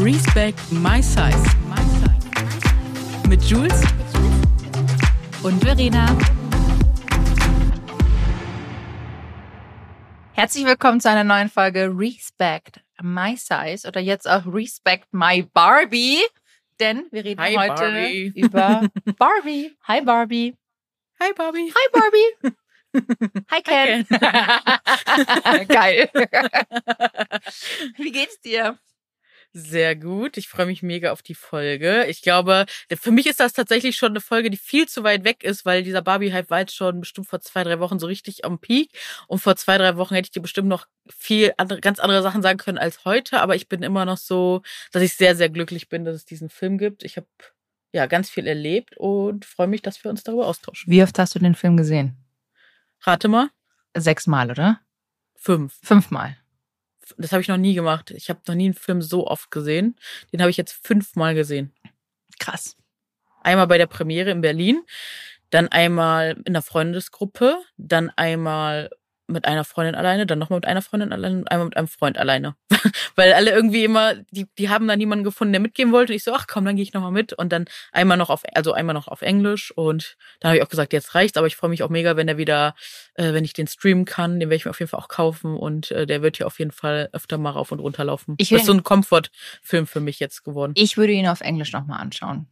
Respect My Size. Mit Jules und Verena. Herzlich willkommen zu einer neuen Folge Respect My Size oder jetzt auch Respect My Barbie. Denn wir reden Hi, heute Barbie. über Barbie. Hi Barbie. Hi Barbie. Hi Barbie. Hi Ken. Geil. Wie geht's dir? Sehr gut. Ich freue mich mega auf die Folge. Ich glaube, für mich ist das tatsächlich schon eine Folge, die viel zu weit weg ist, weil dieser Barbie-Hype war jetzt schon bestimmt vor zwei, drei Wochen so richtig am Peak. Und vor zwei, drei Wochen hätte ich dir bestimmt noch viel andere, ganz andere Sachen sagen können als heute. Aber ich bin immer noch so, dass ich sehr, sehr glücklich bin, dass es diesen Film gibt. Ich habe ja ganz viel erlebt und freue mich, dass wir uns darüber austauschen. Wie oft hast du den Film gesehen? Rate mal. Sechsmal, oder? Fünf. Fünfmal. Das habe ich noch nie gemacht. Ich habe noch nie einen Film so oft gesehen. Den habe ich jetzt fünfmal gesehen. Krass. Einmal bei der Premiere in Berlin, dann einmal in der Freundesgruppe, dann einmal mit einer Freundin alleine, dann nochmal mit einer Freundin alleine und einmal mit einem Freund alleine. Weil alle irgendwie immer, die, die haben da niemanden gefunden, der mitgehen wollte. Und ich so, ach komm, dann gehe ich nochmal mit. Und dann einmal noch auf, also einmal noch auf Englisch. Und dann habe ich auch gesagt, jetzt reicht's, aber ich freue mich auch mega, wenn er wieder, äh, wenn ich den streamen kann, den werde ich mir auf jeden Fall auch kaufen. Und äh, der wird hier auf jeden Fall öfter mal rauf und runter laufen. Ich das ist so ein Comfort-Film für mich jetzt geworden. Ich würde ihn auf Englisch nochmal anschauen.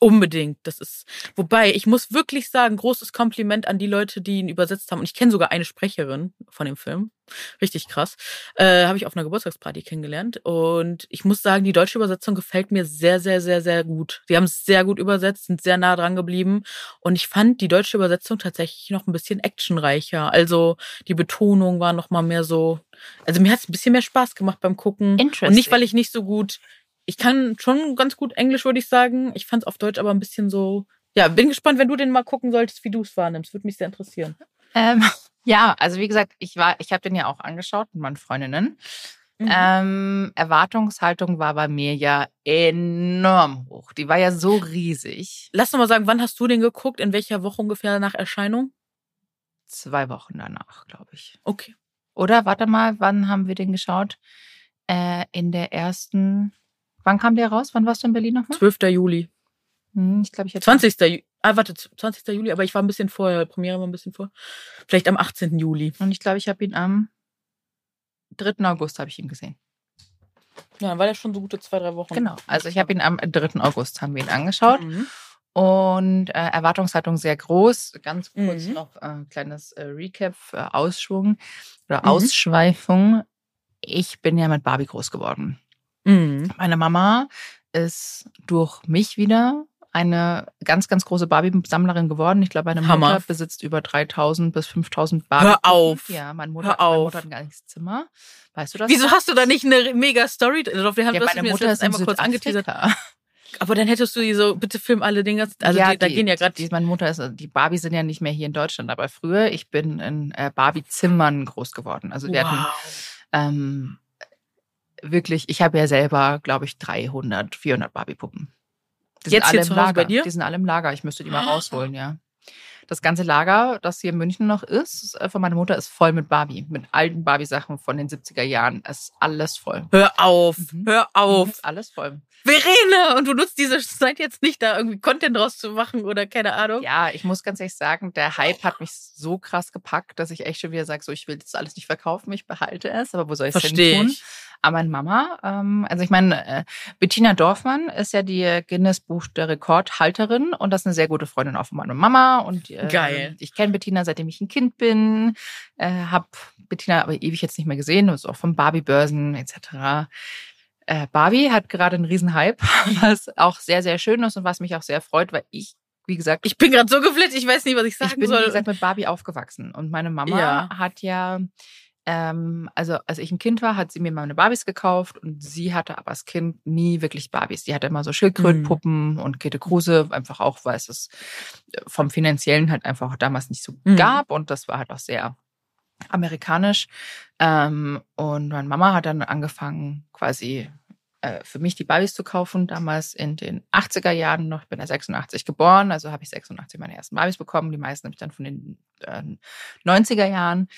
Unbedingt. Das ist, wobei, ich muss wirklich sagen, großes Kompliment an die Leute, die ihn übersetzt haben. Und ich kenne sogar eine Sprecherin von dem Film. Richtig krass. Äh, Habe ich auf einer Geburtstagsparty kennengelernt. Und ich muss sagen, die deutsche Übersetzung gefällt mir sehr, sehr, sehr, sehr gut. Sie haben es sehr gut übersetzt, sind sehr nah dran geblieben. Und ich fand die deutsche Übersetzung tatsächlich noch ein bisschen actionreicher. Also die Betonung war noch mal mehr so. Also mir hat es ein bisschen mehr Spaß gemacht beim Gucken. Und Interesting. nicht, weil ich nicht so gut ich kann schon ganz gut Englisch, würde ich sagen. Ich fand es auf Deutsch aber ein bisschen so. Ja, bin gespannt, wenn du den mal gucken solltest, wie du es wahrnimmst. Würde mich sehr interessieren. Ähm, ja, also wie gesagt, ich war, ich habe den ja auch angeschaut mit meinen Freundinnen. Mhm. Ähm, Erwartungshaltung war bei mir ja enorm hoch. Die war ja so riesig. Lass noch mal sagen, wann hast du den geguckt? In welcher Woche ungefähr nach Erscheinung? Zwei Wochen danach, glaube ich. Okay. Oder warte mal, wann haben wir den geschaut? Äh, in der ersten. Wann kam der raus? Wann warst du in Berlin nochmal? 12. Juli. Hm, ich glaube, ich hätte 20. Ju ah, warte, 20. Juli, aber ich war ein bisschen vorher. Premiere war ein bisschen vor. Vielleicht am 18. Juli. Und ich glaube, ich habe ihn am 3. August habe ich ihn gesehen. Ja, dann war der schon so gute zwei, drei Wochen. Genau. Also ich habe ihn am 3. August haben wir ihn angeschaut. Mhm. Und äh, Erwartungshaltung sehr groß. Ganz kurz Mhm. noch ein äh, kleines äh, Recap, Ausschwung oder Mhm. Ausschweifung. Ich bin ja mit Barbie groß geworden. Mhm. Meine Mama ist durch mich wieder eine ganz, ganz große Barbie-Sammlerin geworden. Ich glaube, meine Hammer. Mutter besitzt über 3000 bis 5000 Barbie. Hör auf. Ja, meine Mutter, Hör meine auf. Mutter hat ein ganzes Zimmer. Weißt du das? Wieso hast du da nicht eine mega Story drauf? Den ja, hast du meine Mutter ist in einmal kurz angeteasert. Aber dann hättest du die so, bitte film alle Dinge. Also die, da die- gehen ja gerade die- Meine Mutter ist, die Barbie sind ja nicht mehr hier in Deutschland, aber früher, ich bin in äh, Barbie-Zimmern groß geworden. Also wir hatten ähm, wirklich, ich habe ja selber, glaube ich, 300, 400 Barbie-Puppen. Die Jetzt sind hier alle im Lager. bei dir? Die sind alle im Lager. Ich müsste die mal Ah. rausholen, ja. Das ganze Lager, das hier in München noch ist, äh, von meiner Mutter, ist voll mit Barbie. Mit alten Barbie-Sachen von den 70er Jahren. Es ist alles voll. Hör auf, Mhm. hör auf. Ist alles voll. Verena, und du nutzt diese Zeit jetzt nicht, da irgendwie Content draus zu machen oder keine Ahnung. Ja, ich muss ganz ehrlich sagen, der Hype hat mich so krass gepackt, dass ich echt schon wieder sage, so ich will das alles nicht verkaufen, ich behalte es, aber wo soll ich es denn tun? ich. Aber meine Mama, ähm, also ich meine, äh, Bettina Dorfmann ist ja die Guinness Buch der Rekordhalterin und das ist eine sehr gute Freundin auch von meiner Mama und äh, Geil. ich kenne Bettina seitdem ich ein Kind bin, äh, habe Bettina aber ewig jetzt nicht mehr gesehen, also auch von Barbie Börsen etc. Äh, Barbie hat gerade einen riesen Hype, was auch sehr sehr schön ist und was mich auch sehr freut, weil ich wie gesagt Ich bin gerade so geflasht, ich weiß nicht, was ich sagen ich bin, soll. wie gesagt, mit Barbie aufgewachsen. Und meine Mama Ja. hat ja, ähm, also als ich ein Kind war, hat sie mir meine Barbies gekauft und sie hatte aber als Kind nie wirklich Barbies. Die hatte immer so Schildkrötenpuppen Mhm. und Käthe Kruse, einfach auch, weil es es vom Finanziellen halt einfach damals nicht so Mhm. gab. Und das war halt auch sehr amerikanisch. Ähm, und meine Mama hat dann angefangen, quasi äh, für mich die Barbies zu kaufen, damals in den 80er Jahren noch. Ich bin ja 86 geboren, also habe ich 86 meine ersten Barbies bekommen. Die meisten habe ich dann von den äh, 90er Jahren.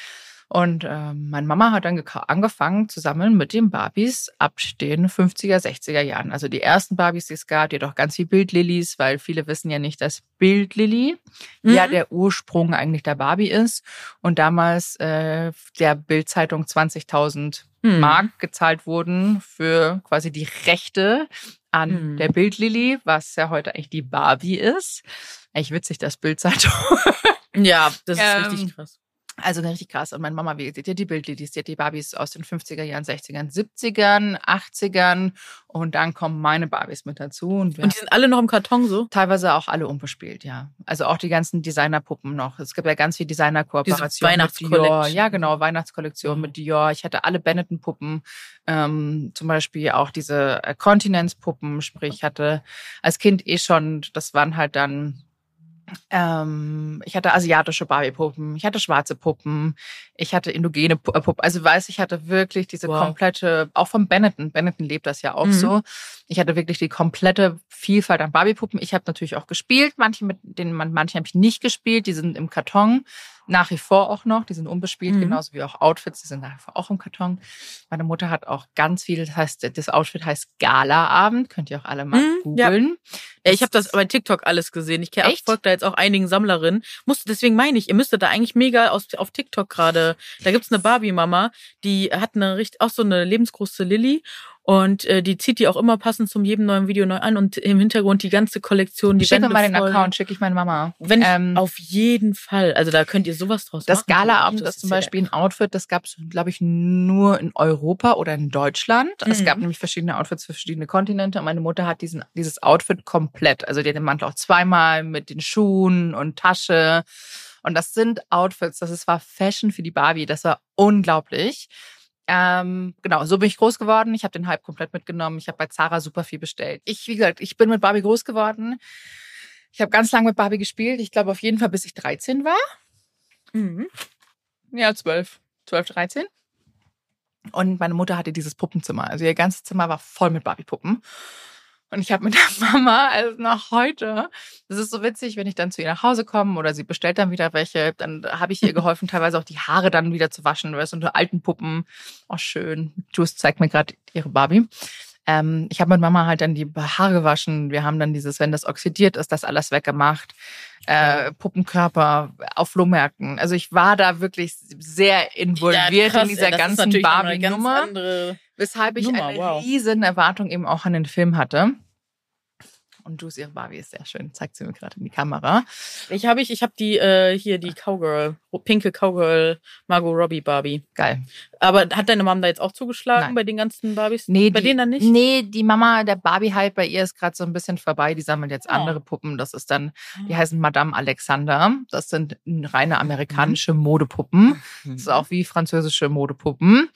Und äh, meine Mama hat dann angefangen zu sammeln mit den Barbies ab den 50er, 60er Jahren. Also die ersten Barbies, die es gab, auch ganz viel Bildlillis, weil viele wissen ja nicht, dass Bildlilly Mhm. ja der Ursprung eigentlich der Barbie ist und damals äh, der Bildzeitung 20.000 Hm. Mark gezahlt wurden für quasi die Rechte an Hm. der Bildlilly, was ja heute eigentlich die Barbie ist. Eigentlich witzig, das Bildzeitung. Ja, das ist Ähm, richtig krass. Also richtig krass. Und meine Mama, wie die hat die Bildlillies, die hat die Barbies aus den 50er Jahren, 60ern, 70ern, 80ern und dann kommen meine Barbies mit dazu. Und Und die sind alle noch im Karton so? teilweise auch alle unbespielt, ja. Also auch die ganzen Designerpuppen noch. Es gibt ja ganz viel Designerkooperationen Weihnachtskollektion. Ja, genau, Weihnachtskollektion Mhm. mit Dior. Ich hatte alle Benetton-Puppen, ähm, zum Beispiel auch diese äh, Kontinenzpuppen, sprich, ich hatte als Kind eh schon, das waren halt dann ähm, ich hatte asiatische Barbie-Puppen, ich hatte schwarze Puppen, ich hatte indogene äh, Puppen. Also weiß, ich hatte wirklich diese Wow. komplette, auch von Benetton, Benetton lebt das ja auch Mhm. so. Ich hatte wirklich die komplette Vielfalt an Barbie-Puppen. Ich habe natürlich auch gespielt, manche mit denen man, manche habe ich nicht gespielt, die sind im Karton. Nach wie vor auch noch, die sind unbespielt, Mhm. genauso wie auch Outfits, die sind nach wie vor auch im Karton. Meine Mutter hat auch ganz viel, das heißt, das Outfit heißt Gala-Abend, könnt ihr auch alle mal Mhm, ja. googeln. Ja, ich habe das bei TikTok alles gesehen. Ich folge da jetzt auch einigen Sammlerinnen. Musste, deswegen meine ich, ihr müsstet da eigentlich mega aus, auf TikTok gerade. Da gibt's eine Barbie-Mama, die hat eine richtig, auch so eine lebensgroße Lilly. Und äh, die zieht die auch immer passend zum jedem neuen Video neu an und im Hintergrund die ganze Kollektion, die Schick mir mal den voll. Account, schicke ich meine Mama. Wenn ich, Ähm, auf jeden Fall. Also da könnt ihr sowas draus Das machen. Galaabend Das ist zum Beispiel ein Outfit, das gab es, glaube ich, nur in Europa oder in Deutschland. Es Mhm. gab nämlich verschiedene Outfits für verschiedene Kontinente und meine Mutter hat diesen, dieses Outfit komplett. Also die hat den Mantel auch zweimal mit den Schuhen und Tasche. Und das sind Outfits, das ist, war Fashion für die Barbie. Das war unglaublich. Ähm, genau, so bin ich groß geworden. Ich habe den Hype komplett mitgenommen. Ich habe bei Zara super viel bestellt. Ich, wie gesagt, ich bin mit Barbie groß geworden. Ich habe ganz lange mit Barbie gespielt. Ich glaube auf jeden Fall, bis ich 13 war. Mhm. Ja, 12. 12, 13. Und meine Mutter hatte dieses Puppenzimmer. Also ihr ganzes Zimmer war voll mit Barbie-Puppen. Und ich habe mit der Mama, also noch heute, das ist so witzig, wenn ich dann zu ihr nach Hause komme oder sie bestellt dann wieder welche, dann habe ich ihr geholfen, teilweise auch die Haare dann wieder zu waschen, weil es unter alten Puppen. Oh, schön. Jules zeigt mir gerade ihre Barbie. Ähm, ich habe mit Mama halt dann die Haare gewaschen. Wir haben dann dieses, wenn das oxidiert ist, das alles weggemacht. Äh, Puppenkörper auf Flohmärkten. Also ich war da wirklich sehr involviert krass, in dieser ey, ganzen Barbie-Nummer, weshalb ich Nummer, eine wow. riesen Erwartung eben auch an den Film hatte. Und Juice, ihre Barbie ist sehr schön, zeigt sie mir gerade in die Kamera. Ich habe ich, ich habe die äh, hier die Cowgirl, pinke Cowgirl Margot Robbie Barbie. Geil. Aber hat deine Mom da jetzt auch zugeschlagen Nein. bei den ganzen Barbies? Nee, bei die, denen dann nicht? Nee, die Mama, der Barbie-Hype bei ihr ist gerade so ein bisschen vorbei. Die sammelt jetzt Oh. andere Puppen. Das ist dann, die heißen Madame Alexander. Das sind reine amerikanische Modepuppen. Das ist auch wie französische Modepuppen.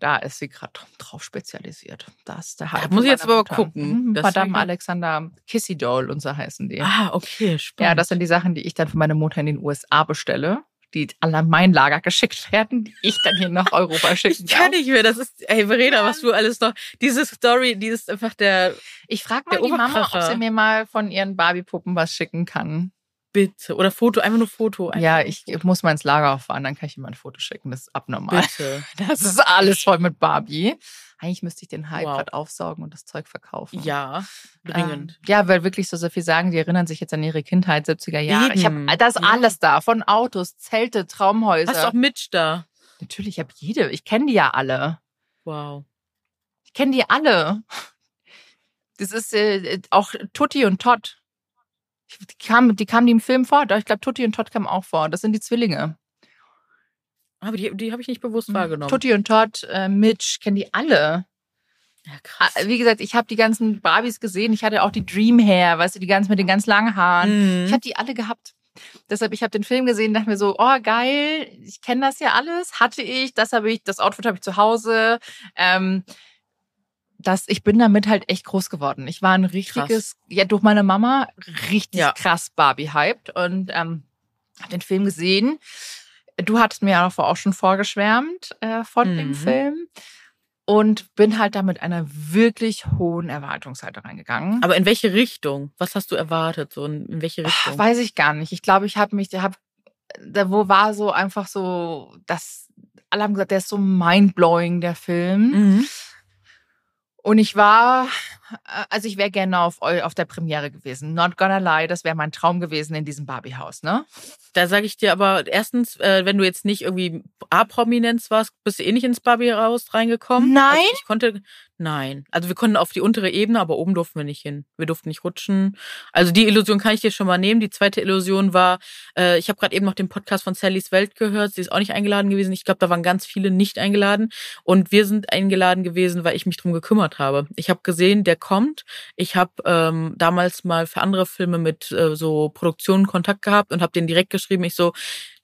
Da ist sie gerade drauf spezialisiert. Da ist der Hype. muss ich jetzt aber gucken. Mhm, Das Madame Alexander Kissy Doll und so heißen die. Ah, okay, spannend. Ja, das sind die Sachen, die ich dann für meine Mutter in den USA bestelle, die alle an mein Lager geschickt werden, die ich dann hier nach Europa schicken ich kann nicht mehr. Das ist, ey, Verena, was du alles noch, diese Story, die ist einfach der, Ich frage mal Der die Mama, ob sie mir mal von ihren Barbie-Puppen was schicken kann. Bitte. Oder Foto, einfach nur Foto. Einfach ja, ich muss mal ins Lager fahren, dann kann ich ihm ein Foto schicken. Das ist abnormal. Bitte. Das ist alles voll mit Barbie. Eigentlich müsste ich den Hype Wow. grad aufsaugen und das Zeug verkaufen. Ja, dringend. Ähm, ja, weil wirklich so, so viel sagen, die erinnern sich jetzt an ihre Kindheit, 70er Jahre. Ich Eben. habe das Ja. alles da, von Autos, Zelte, Traumhäuser. Hast du auch Mitch da? Natürlich, ich habe jede. Ich kenne die ja alle. Wow. Ich kenne die alle. Das ist äh, auch Tutti und Todd. Die kamen, die kamen die im Film vor. Ich glaube, Tutti und Todd kamen auch vor. Das sind die Zwillinge. Aber die, die habe ich nicht bewusst Mhm. wahrgenommen. Tutti und Todd, äh, Mitch, kennen die alle. Ja, krass. Ah, Wie gesagt, ich habe die ganzen Barbies gesehen. Ich hatte auch die Dream Hair, weißt du, die ganzen mit den ganz langen Haaren. Mhm. Ich habe die alle gehabt. Deshalb, ich habe den Film gesehen, dachte mir so, oh geil, ich kenne das ja alles, hatte ich, das habe ich, das Outfit habe ich zu Hause. Ähm, das, ich bin damit halt echt groß geworden. Ich war ein richtiges, ja durch meine Mama richtig Ja. krass Barbie-hyped und ähm, habe den Film gesehen. Du hattest mir ja auch schon vorgeschwärmt äh, von dem Mhm. Film und bin halt da mit einer wirklich hohen Erwartungshaltung reingegangen. Aber in welche Richtung? Was hast du erwartet? So in, welche Richtung? Weiß ich gar nicht. Ich glaube, ich habe mich, hab, da wo war so einfach so, das alle haben gesagt, der ist so mindblowing, der Film. Mhm. Und ich war, also ich wäre gerne auf, auf der Premiere gewesen. Not gonna lie, das wäre mein Traum gewesen in diesem Barbie-Haus, ne? Da sage ich dir aber erstens, äh, wenn du jetzt nicht irgendwie A-Prominenz warst, bist du eh nicht ins Barbie-Haus reingekommen. Nein? Also ich konnte, nein. Also wir konnten auf die untere Ebene, aber oben durften wir nicht hin. Wir durften nicht rutschen. Also die Illusion kann ich dir schon mal nehmen. Die zweite Illusion war, äh, ich habe gerade eben noch den Podcast von Sallys Welt gehört. Sie ist auch nicht eingeladen gewesen. Ich glaube, da waren ganz viele nicht eingeladen. Und wir sind eingeladen gewesen, weil ich mich drum gekümmert habe. Ich habe gesehen, der kommt. Ich habe ähm, damals mal für andere Filme mit äh, so Produktionen Kontakt gehabt und habe den direkt geschrieben. Ich so,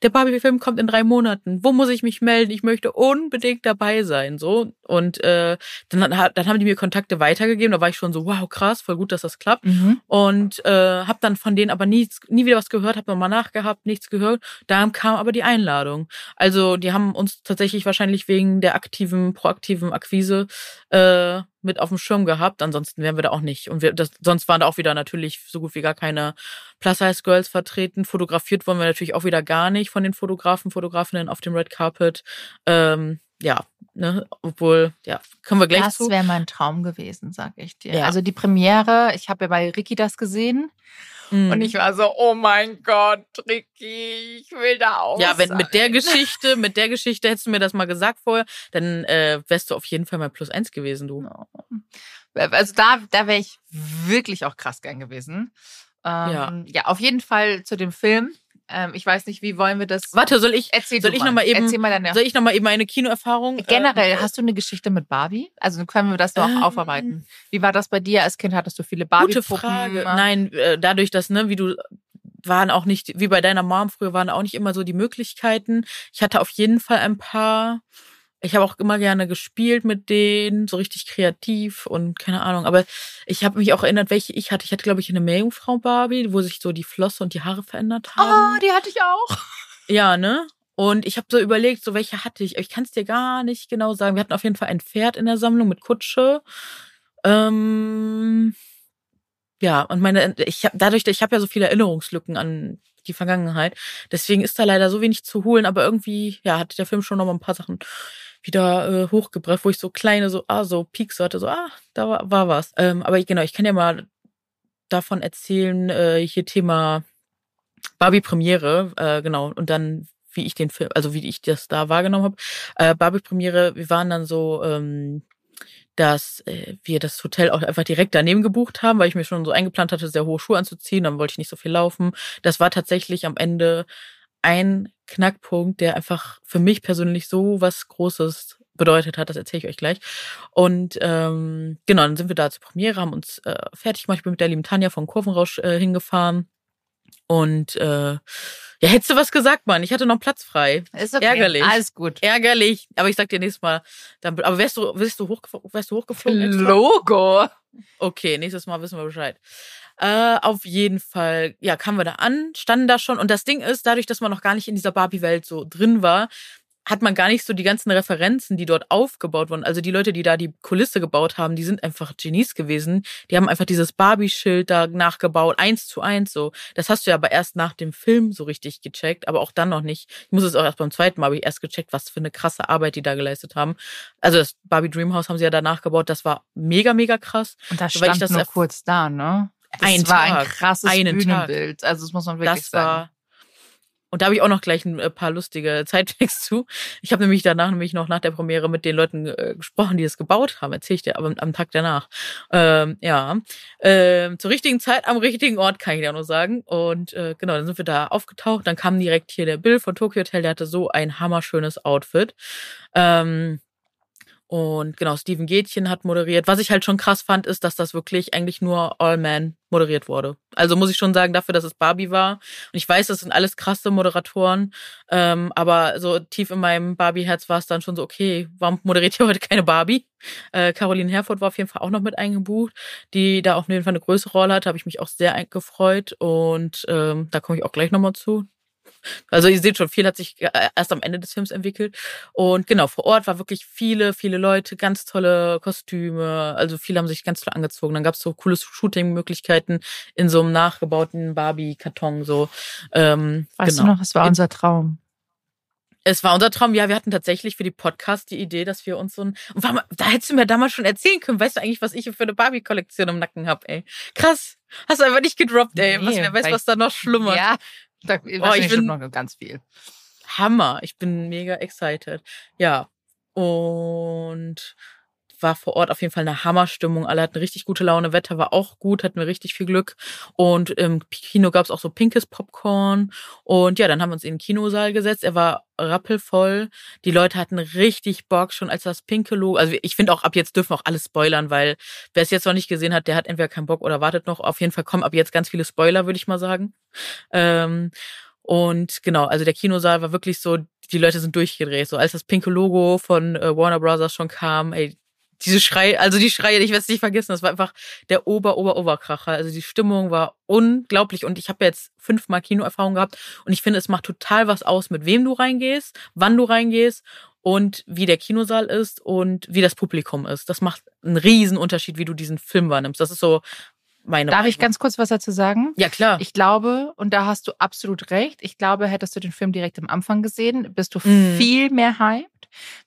der Barbie-Film kommt in drei Monaten. Wo muss ich mich melden? Ich möchte unbedingt dabei sein. So und äh, dann, dann haben die mir Kontakte weitergegeben. Da war ich schon so, wow, krass, voll gut, dass das klappt. Mhm. Und äh, habe dann von denen aber nie, nie wieder was gehört, habe nochmal nachgehabt, nichts gehört. Da kam aber die Einladung. Also die haben uns tatsächlich wahrscheinlich wegen der aktiven, proaktiven Akquise äh, mit auf dem Schirm gehabt. Ansonsten wären wir da auch nicht. Und wir, das, sonst waren da auch wieder natürlich so gut wie gar keine Plus-Size-Girls vertreten. Fotografiert wurden wir natürlich auch wieder gar nicht von den Fotografen, Fotografinnen auf dem Red Carpet. Ähm, ja, ne, obwohl, ja, können wir gleich Das zu. wäre mein Traum gewesen, sag ich dir. Ja. Also die Premiere, ich habe ja bei Ricky das gesehen Mhm. und ich war so, oh mein Gott, Ricky, ich will da auch. Ja, wenn sein. mit der Geschichte, mit der Geschichte hättest du mir das mal gesagt vorher, dann äh, wärst du auf jeden Fall mal plus eins gewesen, du. Also da, da wäre ich wirklich auch krass gern gewesen. Ähm, Ja. ja. auf jeden Fall zu dem Film. Ähm, ich weiß nicht, wie wollen wir das. Warte, soll ich, Erzähl soll ich noch mal eben- Erzähl mal deine. soll ich noch mal eben meine Kinoerfahrung? äh, Generell, hast du eine Geschichte mit Barbie? Also können wir das noch Ähm, aufarbeiten. Wie war das bei dir als Kind? Hattest du viele Gute Barbie-Puppen? Frage. Nein, äh, dadurch, dass, ne, wie du waren auch nicht, wie bei deiner Mom früher, waren auch nicht immer so die Möglichkeiten. Ich hatte auf jeden Fall ein paar. Ich habe auch immer gerne gespielt mit denen, so richtig kreativ und keine Ahnung. Aber ich habe mich auch erinnert, welche ich hatte. Ich hatte, glaube ich, eine Meerjungfrau Barbie, wo sich so die Flosse und die Haare verändert haben. Oh, die hatte ich auch. Ja, ne? Und ich habe so überlegt, so welche hatte ich. Ich kann es dir gar nicht genau sagen. Wir hatten auf jeden Fall ein Pferd in der Sammlung mit Kutsche. Ähm, ja, und meine, ich habe dadurch, ich habe ja so viele Erinnerungslücken an die Vergangenheit. Deswegen ist da leider so wenig zu holen. Aber irgendwie, ja, hat der Film schon noch mal ein paar Sachen wieder äh, hochgebracht, wo ich so kleine, so, ah, so Peaks hatte, so, ah, da war, war was. Ähm, aber ich, genau, ich kann ja mal davon erzählen, äh, hier Thema Barbie Premiere, äh, genau, und dann wie ich den Film, also wie ich das da wahrgenommen habe. Äh, Barbie Premiere, wir waren dann so, ähm, dass äh, wir das Hotel auch einfach direkt daneben gebucht haben, weil ich mir schon so eingeplant hatte, sehr hohe Schuhe anzuziehen, dann wollte ich nicht so viel laufen. Das war tatsächlich am Ende ein Knackpunkt, der einfach für mich persönlich so was Großes bedeutet hat, das erzähle ich euch gleich. Und ähm, genau, dann sind wir da zur Premiere, haben uns äh, fertig gemacht. Ich bin mit der lieben Tanja von Kurvenrausch äh, hingefahren. Und äh, ja, hättest du was gesagt, Mann? Ich hatte noch Platz frei. Ist okay. Ärgerlich. Alles gut. Ärgerlich. Aber ich sag dir nächstes Mal. Dann, aber wärst du, wärst du, hoch, wärst du hochgeflogen? extra? Logo. Okay, nächstes Mal wissen wir Bescheid. Äh, auf jeden Fall, ja, kamen wir da an, standen da schon. Und das Ding ist, dadurch, dass man noch gar nicht in dieser Barbie-Welt so drin war, hat man gar nicht so die ganzen Referenzen, die dort aufgebaut wurden. Also die Leute, die da die Kulisse gebaut haben, die sind einfach Genies gewesen. Die haben einfach dieses Barbie-Schild da nachgebaut, eins zu eins so. Das hast du ja aber erst nach dem Film so richtig gecheckt, aber auch dann noch nicht. Ich muss es auch erst beim zweiten Mal habe ich erst gecheckt, was für eine krasse Arbeit die da geleistet haben. Also das Barbie Dreamhouse haben sie ja da nachgebaut. Das war mega, mega krass. Und da stand das nur kurz da, ne? Das Ein war ein Tag. krasses Einen Tag. Bühnenbild. Also das muss man wirklich das sagen. und da habe ich auch noch gleich ein äh, paar lustige Zeitfacts zu. Ich habe nämlich danach nämlich noch nach der Premiere mit den Leuten äh, gesprochen, die das gebaut haben. Erzähle ich dir aber am Tag danach. Ähm, ja, ähm, zur richtigen Zeit am richtigen Ort kann ich dir nur sagen. Und äh, genau, dann sind wir da aufgetaucht. Dann kam direkt hier der Bill von Tokyo Hotel. Der hatte so ein hammerschönes Outfit. Ähm, und genau, Steven Gätchen hat moderiert. Was ich halt schon krass fand, ist, dass das wirklich eigentlich nur All Man moderiert wurde. Also muss ich schon sagen, dafür, dass es Barbie war. Und ich weiß, das sind alles krasse Moderatoren. Ähm, aber so tief in meinem Barbie-Herz war es dann schon so, okay, warum moderiert hier heute keine Barbie? Äh, Caroline Herford war auf jeden Fall auch noch mit eingebucht, die da auf jeden Fall eine größere Rolle hatte. Habe ich mich auch sehr gefreut. Und ähm, da komme ich auch gleich nochmal zu. Also ihr seht schon, viel hat sich äh, erst am Ende des Films entwickelt. Und genau, vor Ort war wirklich viele, viele Leute, ganz tolle Kostüme. Also viele haben sich ganz toll angezogen. Dann gab es so coole Shooting-Möglichkeiten in so einem nachgebauten Barbie-Karton. So, ähm, Weißt genau. du noch, das war unser Traum. Es war unser Traum. Ja, wir hatten tatsächlich für die Podcast die Idee, dass wir uns so ein. Und war mal, da hättest du mir damals schon erzählen können. Weißt du eigentlich, was ich für eine Barbie-Kollektion im Nacken habe, ey? Krass. Hast du einfach nicht gedroppt, ey. was, wer weiß, was da noch schlummert. Ja, da oh, ich bin noch ganz viel. Hammer. Ich bin mega excited. Ja. Und war vor Ort auf jeden Fall eine Hammerstimmung. Alle hatten richtig gute Laune. Wetter war auch gut, hatten wir richtig viel Glück. Und im Kino gab es auch so pinkes Popcorn. Und ja, dann haben wir uns in den Kinosaal gesetzt. Er war rappelvoll. Die Leute hatten richtig Bock, schon als das pinke Logo. Also ich finde auch, ab jetzt dürfen wir auch alles spoilern, weil wer es jetzt noch nicht gesehen hat, der hat entweder keinen Bock oder wartet noch. Auf jeden Fall kommen ab jetzt ganz viele Spoiler, würde ich mal sagen. Ähm, und genau, also der Kinosaal war wirklich so, die Leute sind durchgedreht. So als das pinke Logo von äh, Warner Brothers schon kam, ey, diese Schrei, also die Schreie, ich werde es nicht vergessen, das war einfach der Ober, Ober, Oberkracher. Also die Stimmung war unglaublich und ich habe jetzt fünfmal Kinoerfahrung gehabt und ich finde, es macht total was aus, mit wem du reingehst, wann du reingehst und wie der Kinosaal ist und wie das Publikum ist. Das macht einen riesen Unterschied, wie du diesen Film wahrnimmst. Das ist so meine Darf Meinung. ich ganz kurz was dazu sagen? Ja, klar. Ich glaube, und da hast du absolut recht, ich glaube, hättest du den Film direkt am Anfang gesehen, bist du mm. viel mehr hyped.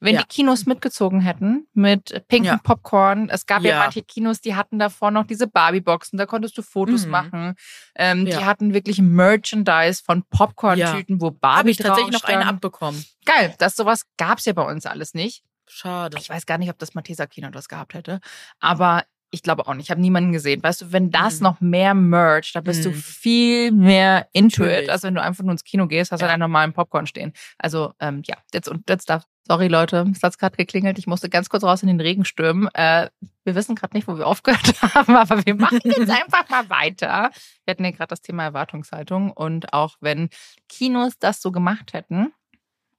Wenn ja. die Kinos mitgezogen hätten mit pinken ja. Popcorn, es gab ja. ja. manche Kinos, die hatten davor noch diese Barbie-Boxen, da konntest du Fotos mhm. machen. Ähm, Die hatten wirklich Merchandise von Popcorn-Tüten, wo Barbie Habe ich tatsächlich noch eine abbekommen. Geil, das sowas gab's ja bei uns alles nicht. Schade. Ich weiß gar nicht, ob das Matheser Kino das gehabt hätte. Aber ich glaube auch nicht. Ich habe niemanden gesehen. Weißt du, wenn das mhm. noch mehr merch, da bist mhm. du viel mehr into Natürlich. it, als wenn du einfach nur ins Kino gehst, hast ja. einen normalen Popcorn stehen. Also ähm, ja, jetzt und jetzt darf. Sorry Leute, es hat gerade geklingelt. Ich musste ganz kurz raus in den Regen stürmen. Äh, wir wissen gerade nicht, wo wir aufgehört haben, aber wir machen jetzt einfach mal weiter. Wir hatten ja gerade das Thema Erwartungshaltung und auch wenn Kinos das so gemacht hätten,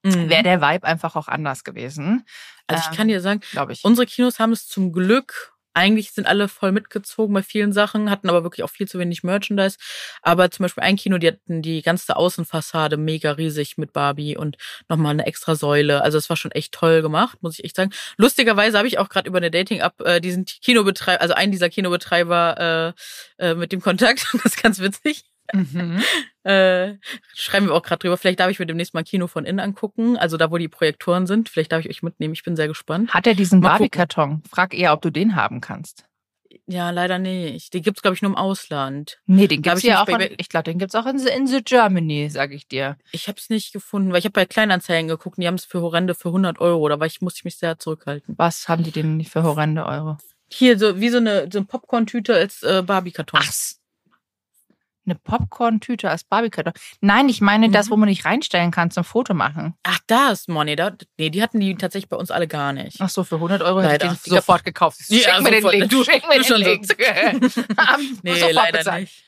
mhm. wäre der Vibe einfach auch anders gewesen. Also ich kann dir sagen, glaube ich, unsere Kinos haben es zum Glück eigentlich sind alle voll mitgezogen bei vielen Sachen, hatten aber wirklich auch viel zu wenig Merchandise. Aber zum Beispiel ein Kino, die hatten die ganze Außenfassade mega riesig mit Barbie und nochmal eine extra Säule. Also es war schon echt toll gemacht, muss ich echt sagen. Lustigerweise habe ich auch gerade über eine Dating-App äh, diesen Kinobetreiber, also einen dieser Kinobetreiber äh, äh, mit dem Kontakt. Das ist ganz witzig. Mhm. äh, schreiben wir auch gerade drüber. Vielleicht darf ich mir demnächst mal Kino von innen angucken. Also da, wo die Projektoren sind. Vielleicht darf ich euch mitnehmen. Ich bin sehr gespannt. Hat er diesen Barbie-Karton? Frag eher, ob du den haben kannst. Ja, leider nicht. Den gibt's glaube ich, nur im Ausland. Nee, den gibt's ja auch in, ich glaube, den gibt's auch in, in the Germany, sag ich dir. Ich habe es nicht gefunden, weil ich habe bei Kleinanzeigen geguckt und die haben es für horrende für 100 Euro. Da war ich, musste ich mich sehr zurückhalten. Was haben die denn für horrende Euro? Hier, so wie so eine, so eine Popcorn-Tüte als äh, Barbie-Karton. Ach, eine Popcorn-Tüte als Barbie-Karton. Nein, ich meine mhm. das, wo man nicht reinstellen kann zum Foto machen. Ach, das, Moni. Da, nee, die hatten die tatsächlich bei uns alle gar nicht. Ach so, für 100 Euro hätte ich den sofort gekauft. Schick ja, mir sofort. den Link. Du, Schick mir den Link. So. nee, leider bezahlt. nicht.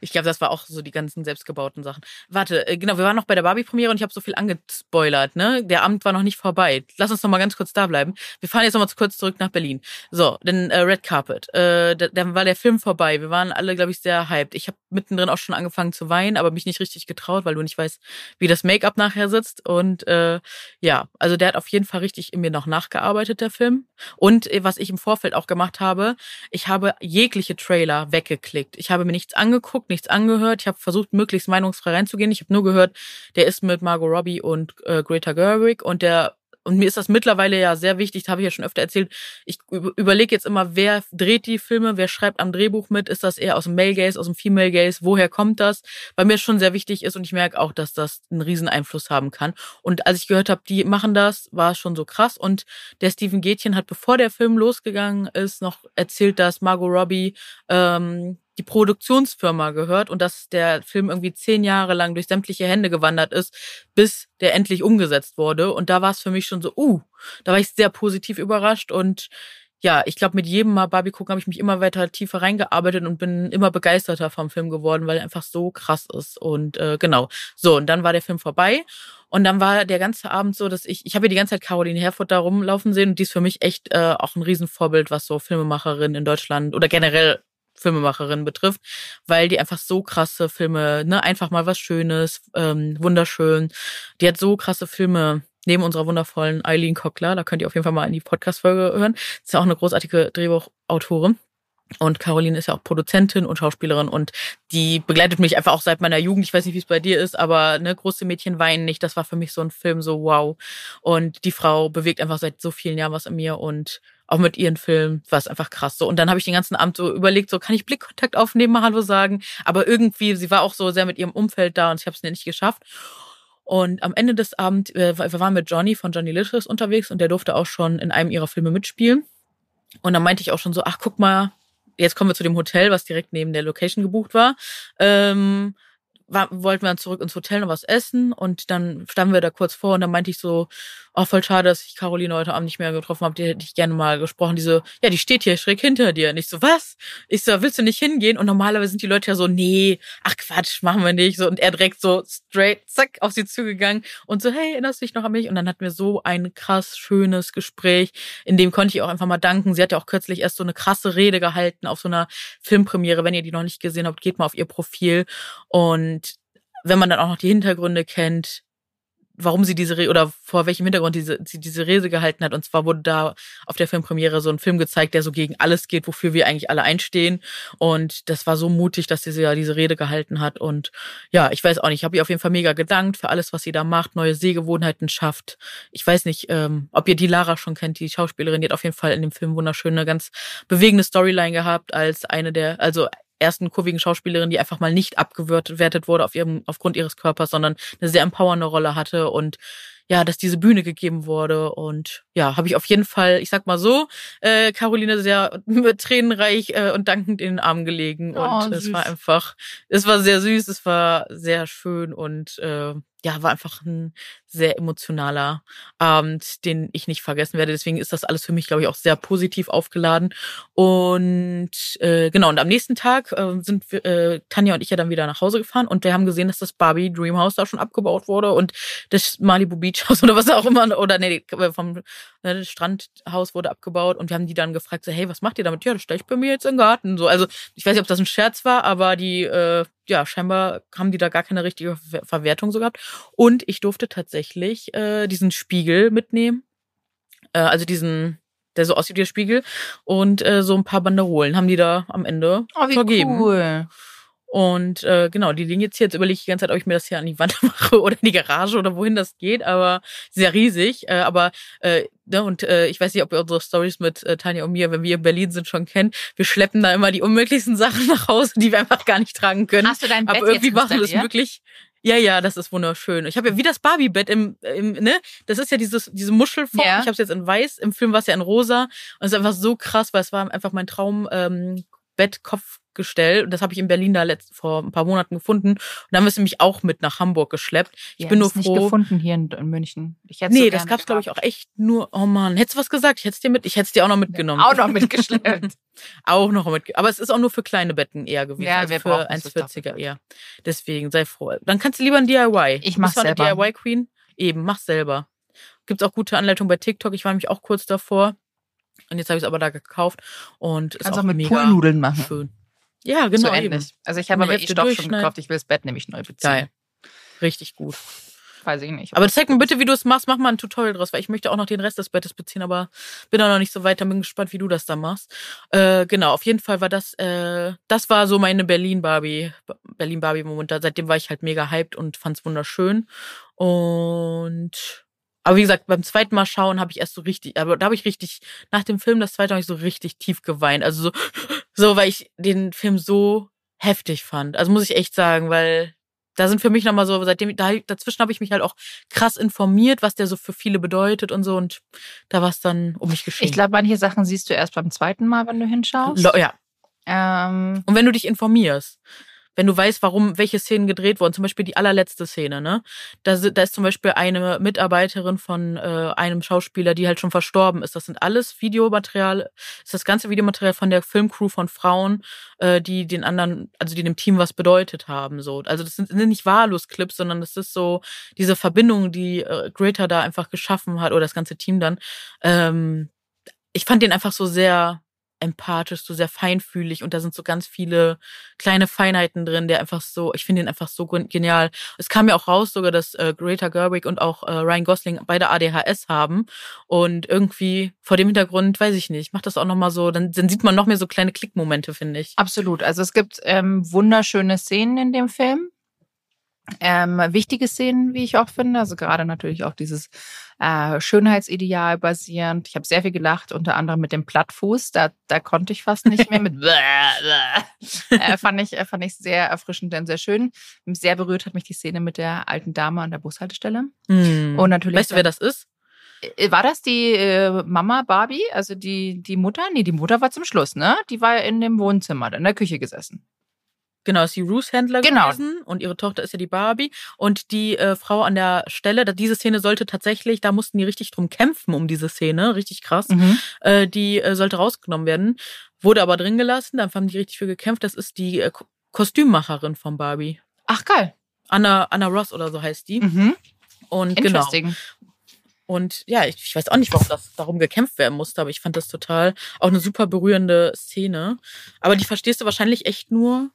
Ich glaube, das war auch so die ganzen selbstgebauten Sachen. Warte, äh, genau, wir waren noch bei der Barbie-Premiere und ich habe so viel angespoilert, ne? Der Abend war noch nicht vorbei. Lass uns noch mal ganz kurz da bleiben. Wir fahren jetzt noch mal kurz zurück nach Berlin. So, dann äh, Red Carpet. Äh, dann war der Film vorbei. Wir waren alle, glaube ich, sehr hyped. Ich habe mittendrin auch schon angefangen zu weinen, aber mich nicht richtig getraut, weil du nicht weißt, wie das Make-up nachher sitzt. Und äh, ja, also der hat auf jeden Fall richtig in mir noch nachgearbeitet, der Film. Und äh, was ich im Vorfeld auch gemacht habe, ich habe jegliche Trailer weggeklickt. Ich habe mir nichts angeguckt angeguckt, nichts angehört. Ich habe versucht, möglichst meinungsfrei reinzugehen. Ich habe nur gehört, der ist mit Margot Robbie und äh, Greta Gerwig und der und mir ist das mittlerweile ja sehr wichtig, das habe ich ja schon öfter erzählt. Ich überlege jetzt immer, wer dreht die Filme, wer schreibt am Drehbuch mit, ist das eher aus dem Male Gaze, aus dem Female Gaze, woher kommt das? Bei mir schon sehr wichtig ist und ich merke auch, dass das einen riesen Einfluss haben kann. Und als ich gehört habe, die machen das, war es schon so krass. Und der Steven Gätchen hat, bevor der Film losgegangen ist, noch erzählt, dass Margot Robbie ähm, die Produktionsfirma gehört und dass der Film irgendwie zehn Jahre lang durch sämtliche Hände gewandert ist, bis der endlich umgesetzt wurde. Und da war es für mich schon so, uh, da war ich sehr positiv überrascht und ja, ich glaube, mit jedem Mal Barbie gucken habe ich mich immer weiter tiefer reingearbeitet und bin immer begeisterter vom Film geworden, weil er einfach so krass ist. Und äh, genau, so, und dann war der Film vorbei. Und dann war der ganze Abend so, dass ich, ich habe ja die ganze Zeit Caroline Herfurth da rumlaufen sehen und die ist für mich echt äh, auch ein Riesenvorbild, was so Filmemacherinnen in Deutschland oder generell Filmemacherin betrifft, weil die einfach so krasse Filme, ne, einfach mal was Schönes, ähm, wunderschön. Die hat so krasse Filme neben unserer wundervollen Eileen Cockler, da könnt ihr auf jeden Fall mal in die Podcast-Folge hören. ist ja auch eine großartige Drehbuchautorin. Und Caroline ist ja auch Produzentin und Schauspielerin und die begleitet mich einfach auch seit meiner Jugend. Ich weiß nicht, wie es bei dir ist, aber ne, große Mädchen weinen nicht. Das war für mich so ein Film, so wow. Und die Frau bewegt einfach seit so vielen Jahren was in mir und auch mit ihren Filmen war es einfach krass so. Und dann habe ich den ganzen Abend so überlegt, so kann ich Blickkontakt aufnehmen, mal Hallo sagen. Aber irgendwie, sie war auch so sehr mit ihrem Umfeld da und ich habe es nicht geschafft. Und am Ende des Abends, äh, wir waren mit Johnny von Johnny Licious unterwegs und der durfte auch schon in einem ihrer Filme mitspielen. Und dann meinte ich auch schon so, ach guck mal, jetzt kommen wir zu dem Hotel, was direkt neben der Location gebucht war. Ähm, war, wollten wir dann zurück ins Hotel noch was essen und dann standen wir da kurz vor und dann meinte ich so, oh, voll schade, dass ich Caroline heute Abend nicht mehr getroffen habe, die hätte ich gerne mal gesprochen. Die so, ja, die steht hier schräg hinter dir. Und ich so, was? Ich so, willst du nicht hingehen? Und normalerweise sind die Leute ja so, nee, ach Quatsch, machen wir nicht. So, und er direkt so straight, zack, auf sie zugegangen und so, hey, erinnerst du dich noch an mich? Und dann hatten wir so ein krass schönes Gespräch, in dem konnte ich auch einfach mal danken. Sie hat ja auch kürzlich erst so eine krasse Rede gehalten auf so einer Filmpremiere. Wenn ihr die noch nicht gesehen habt, geht mal auf ihr Profil und wenn man dann auch noch die Hintergründe kennt, warum sie diese Re oder vor welchem Hintergrund diese, sie diese Rede gehalten hat. Und zwar wurde da auf der Filmpremiere so ein Film gezeigt, der so gegen alles geht, wofür wir eigentlich alle einstehen. Und das war so mutig, dass sie ja diese Rede gehalten hat. Und ja, ich weiß auch nicht, ich habe ihr auf jeden Fall mega gedankt für alles, was sie da macht, neue Sehgewohnheiten schafft. Ich weiß nicht, ähm, ob ihr die Lara schon kennt, die Schauspielerin, die hat auf jeden Fall in dem Film wunderschöne, ganz bewegende Storyline gehabt als eine der, also ersten kurvigen Schauspielerin, die einfach mal nicht abgewertet wurde auf ihrem, aufgrund ihres Körpers, sondern eine sehr empowernde Rolle hatte und ja, dass diese Bühne gegeben wurde. Und ja, habe ich auf jeden Fall, ich sag mal so, äh, Caroline sehr tränenreich äh, und dankend in den Arm gelegen. Und oh, es war einfach, es war sehr süß, es war sehr schön und äh, ja, war einfach ein sehr emotionaler Abend, den ich nicht vergessen werde. Deswegen ist das alles für mich, glaube ich, auch sehr positiv aufgeladen. Und äh, genau, und am nächsten Tag äh, sind wir, äh, Tanja und ich ja dann wieder nach Hause gefahren und wir haben gesehen, dass das Barbie Dreamhouse da schon abgebaut wurde und das Malibu Beach House oder was auch immer, oder nee, vom ne, Strandhaus wurde abgebaut und wir haben die dann gefragt, so, hey, was macht ihr damit? Ja, das stelle ich bei mir jetzt im Garten. So, also ich weiß nicht, ob das ein Scherz war, aber die äh, ja, scheinbar haben die da gar keine richtige Verwertung so gehabt. Und ich durfte tatsächlich äh, diesen Spiegel mitnehmen. Äh, also diesen, der so aussieht wie der Spiegel. Und äh, so ein paar Banderolen haben die da am Ende oh, wie vergeben. Cool. Und äh, genau, die liegen jetzt hier. Jetzt überlege ich die ganze Zeit, ob ich mir das hier an die Wand mache oder in die Garage oder wohin das geht, aber sehr riesig. Äh, aber äh, ne, und äh, ich weiß nicht, ob ihr unsere Stories mit äh, Tanja und mir, wenn wir in Berlin sind, schon kennt. Wir schleppen da immer die unmöglichsten Sachen nach Hause, die wir einfach gar nicht tragen können. Hast du dein Bett Aber irgendwie machen wir es möglich. Ja, ja, das ist wunderschön. Ich habe ja wie das Barbie-Bett im, im, ne? Das ist ja dieses, diese Muschelform. Ja. Ich habe es jetzt in weiß, im Film war es ja in rosa. Und es ist einfach so krass, weil es war einfach mein Traum, ähm, Bettkopf gestellt. Und das habe ich in Berlin da letzt, vor ein paar Monaten gefunden. Und dann haben wir es nämlich auch mit nach Hamburg geschleppt. Ich ja, bin nur froh. nicht gefunden hier in, in München. Ich hätte nee, so das gab's glaube ich auch echt nur. Oh man, hättest du was gesagt? Ich hätte es dir mit. Ich hätte es dir auch noch mitgenommen. Auch noch mitgeschleppt. auch noch mit. Aber es ist auch nur für kleine Betten eher gewesen. Ja, wir für 1,40er eher. Deswegen sei froh. Dann kannst du lieber ein DIY. Ich mach's selber. DIY Queen. Eben, mach selber. Gibt's auch gute Anleitungen bei TikTok. Ich war nämlich auch kurz davor. Und jetzt habe ich es aber da gekauft und ist auch, auch mit mega Poolnudeln machen. Schön. Ja, genau. So ähnlich. Also ich habe aber eh Stoff schon gekauft. Ich will das Bett nämlich neu beziehen. Geil. Richtig gut. Weiß ich nicht. Aber zeig mir bitte, wie du es machst. Mach mal ein Tutorial draus, weil ich möchte auch noch den Rest des Bettes beziehen, aber bin auch noch nicht so weit. Bin gespannt, wie du das da machst. Äh, genau, auf jeden Fall war das, äh, das war so meine Berlin-Barbie, Berlin-Barbie-Moment. Seitdem war ich halt mega hyped und fand's wunderschön. Und aber wie gesagt, beim zweiten Mal schauen habe ich erst so richtig, aber da habe ich richtig, nach dem Film, das zweite habe ich so richtig tief geweint. Also so, so, weil ich den Film so heftig fand. Also muss ich echt sagen, weil da sind für mich nochmal so, seitdem, da, dazwischen habe ich mich halt auch krass informiert, was der so für viele bedeutet und so. Und da war es dann um mich geschehen. Ich glaube, manche Sachen siehst du erst beim zweiten Mal, wenn du hinschaust. Ja. Ähm, und wenn du dich informierst wenn du weißt, warum welche Szenen gedreht wurden, zum Beispiel die allerletzte Szene, ne? Da, da ist zum Beispiel eine Mitarbeiterin von äh, einem Schauspieler, die halt schon verstorben ist. Das sind alles Videomaterial, ist das ganze Videomaterial von der Filmcrew von Frauen, äh, die den anderen, also die dem Team was bedeutet haben. So. Also das sind, sind nicht wahllos Clips, sondern das ist so diese Verbindung, die äh, Greta da einfach geschaffen hat, oder das ganze Team dann. Ähm, ich fand den einfach so sehr empathisch, so sehr feinfühlig und da sind so ganz viele kleine Feinheiten drin, der einfach so, ich finde ihn einfach so genial. Es kam ja auch raus sogar, dass äh, Greta Gerwig und auch äh, Ryan Gosling beide ADHS haben und irgendwie vor dem Hintergrund, weiß ich nicht, macht das auch nochmal so, dann, dann sieht man noch mehr so kleine Klickmomente, finde ich. Absolut. Also es gibt ähm, wunderschöne Szenen in dem Film. Ähm, wichtige Szenen, wie ich auch finde. Also gerade natürlich auch dieses äh, Schönheitsideal basierend. Ich habe sehr viel gelacht, unter anderem mit dem Plattfuß. Da, da konnte ich fast nicht mehr mit. äh, fand ich äh, fand ich sehr erfrischend und sehr schön. Sehr berührt hat mich die Szene mit der alten Dame an der Bushaltestelle. Mm. Und natürlich. Weißt du, wer das ist? Äh, war das die äh, Mama Barbie, also die die Mutter? Nee, die Mutter war zum Schluss, ne? Die war in dem Wohnzimmer, in der Küche gesessen. Genau, ist die Ruth-Händler Genau. gewesen und ihre Tochter ist ja die Barbie. Und die äh, Frau an der Stelle, da- diese Szene sollte tatsächlich, da mussten die richtig drum kämpfen um diese Szene, richtig krass. Mhm. Äh, die äh, sollte rausgenommen werden, wurde aber drin gelassen, dann haben die richtig für gekämpft. Das ist die äh, Ko- Kostümmacherin von Barbie. Ach geil. Anna, Anna Ross oder so heißt die. Mhm. Und genau. Und ja, ich, ich weiß auch nicht, warum das darum gekämpft werden musste, aber ich fand das total auch eine super berührende Szene. Aber die verstehst du wahrscheinlich echt nur,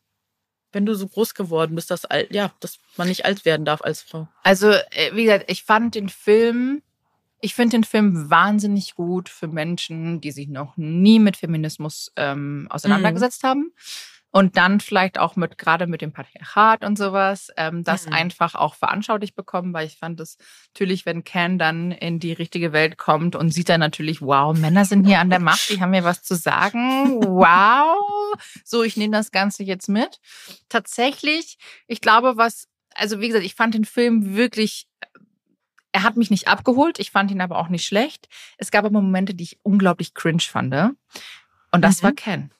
wenn du so groß geworden bist, dass alt, ja, dass man nicht alt werden darf als Frau. Also, äh, wie gesagt, ich fand den Film, ich finde den Film wahnsinnig gut für Menschen, die sich noch nie mit Feminismus ähm, auseinandergesetzt haben. Und dann vielleicht auch mit, gerade mit dem Patriarchat und sowas, ähm, das Mhm. einfach auch veranschaulicht bekommen, weil ich fand es natürlich, wenn Ken dann in die richtige Welt kommt und sieht dann natürlich, wow, Männer sind hier an der Macht, die haben mir was zu sagen. Wow. So, ich nehme das Ganze jetzt mit. Tatsächlich, ich glaube, was, also wie gesagt, ich fand den Film wirklich er hat mich nicht abgeholt, ich fand ihn aber auch nicht schlecht. Es gab aber Momente, die ich unglaublich cringe fand. Und das Mhm. war Ken.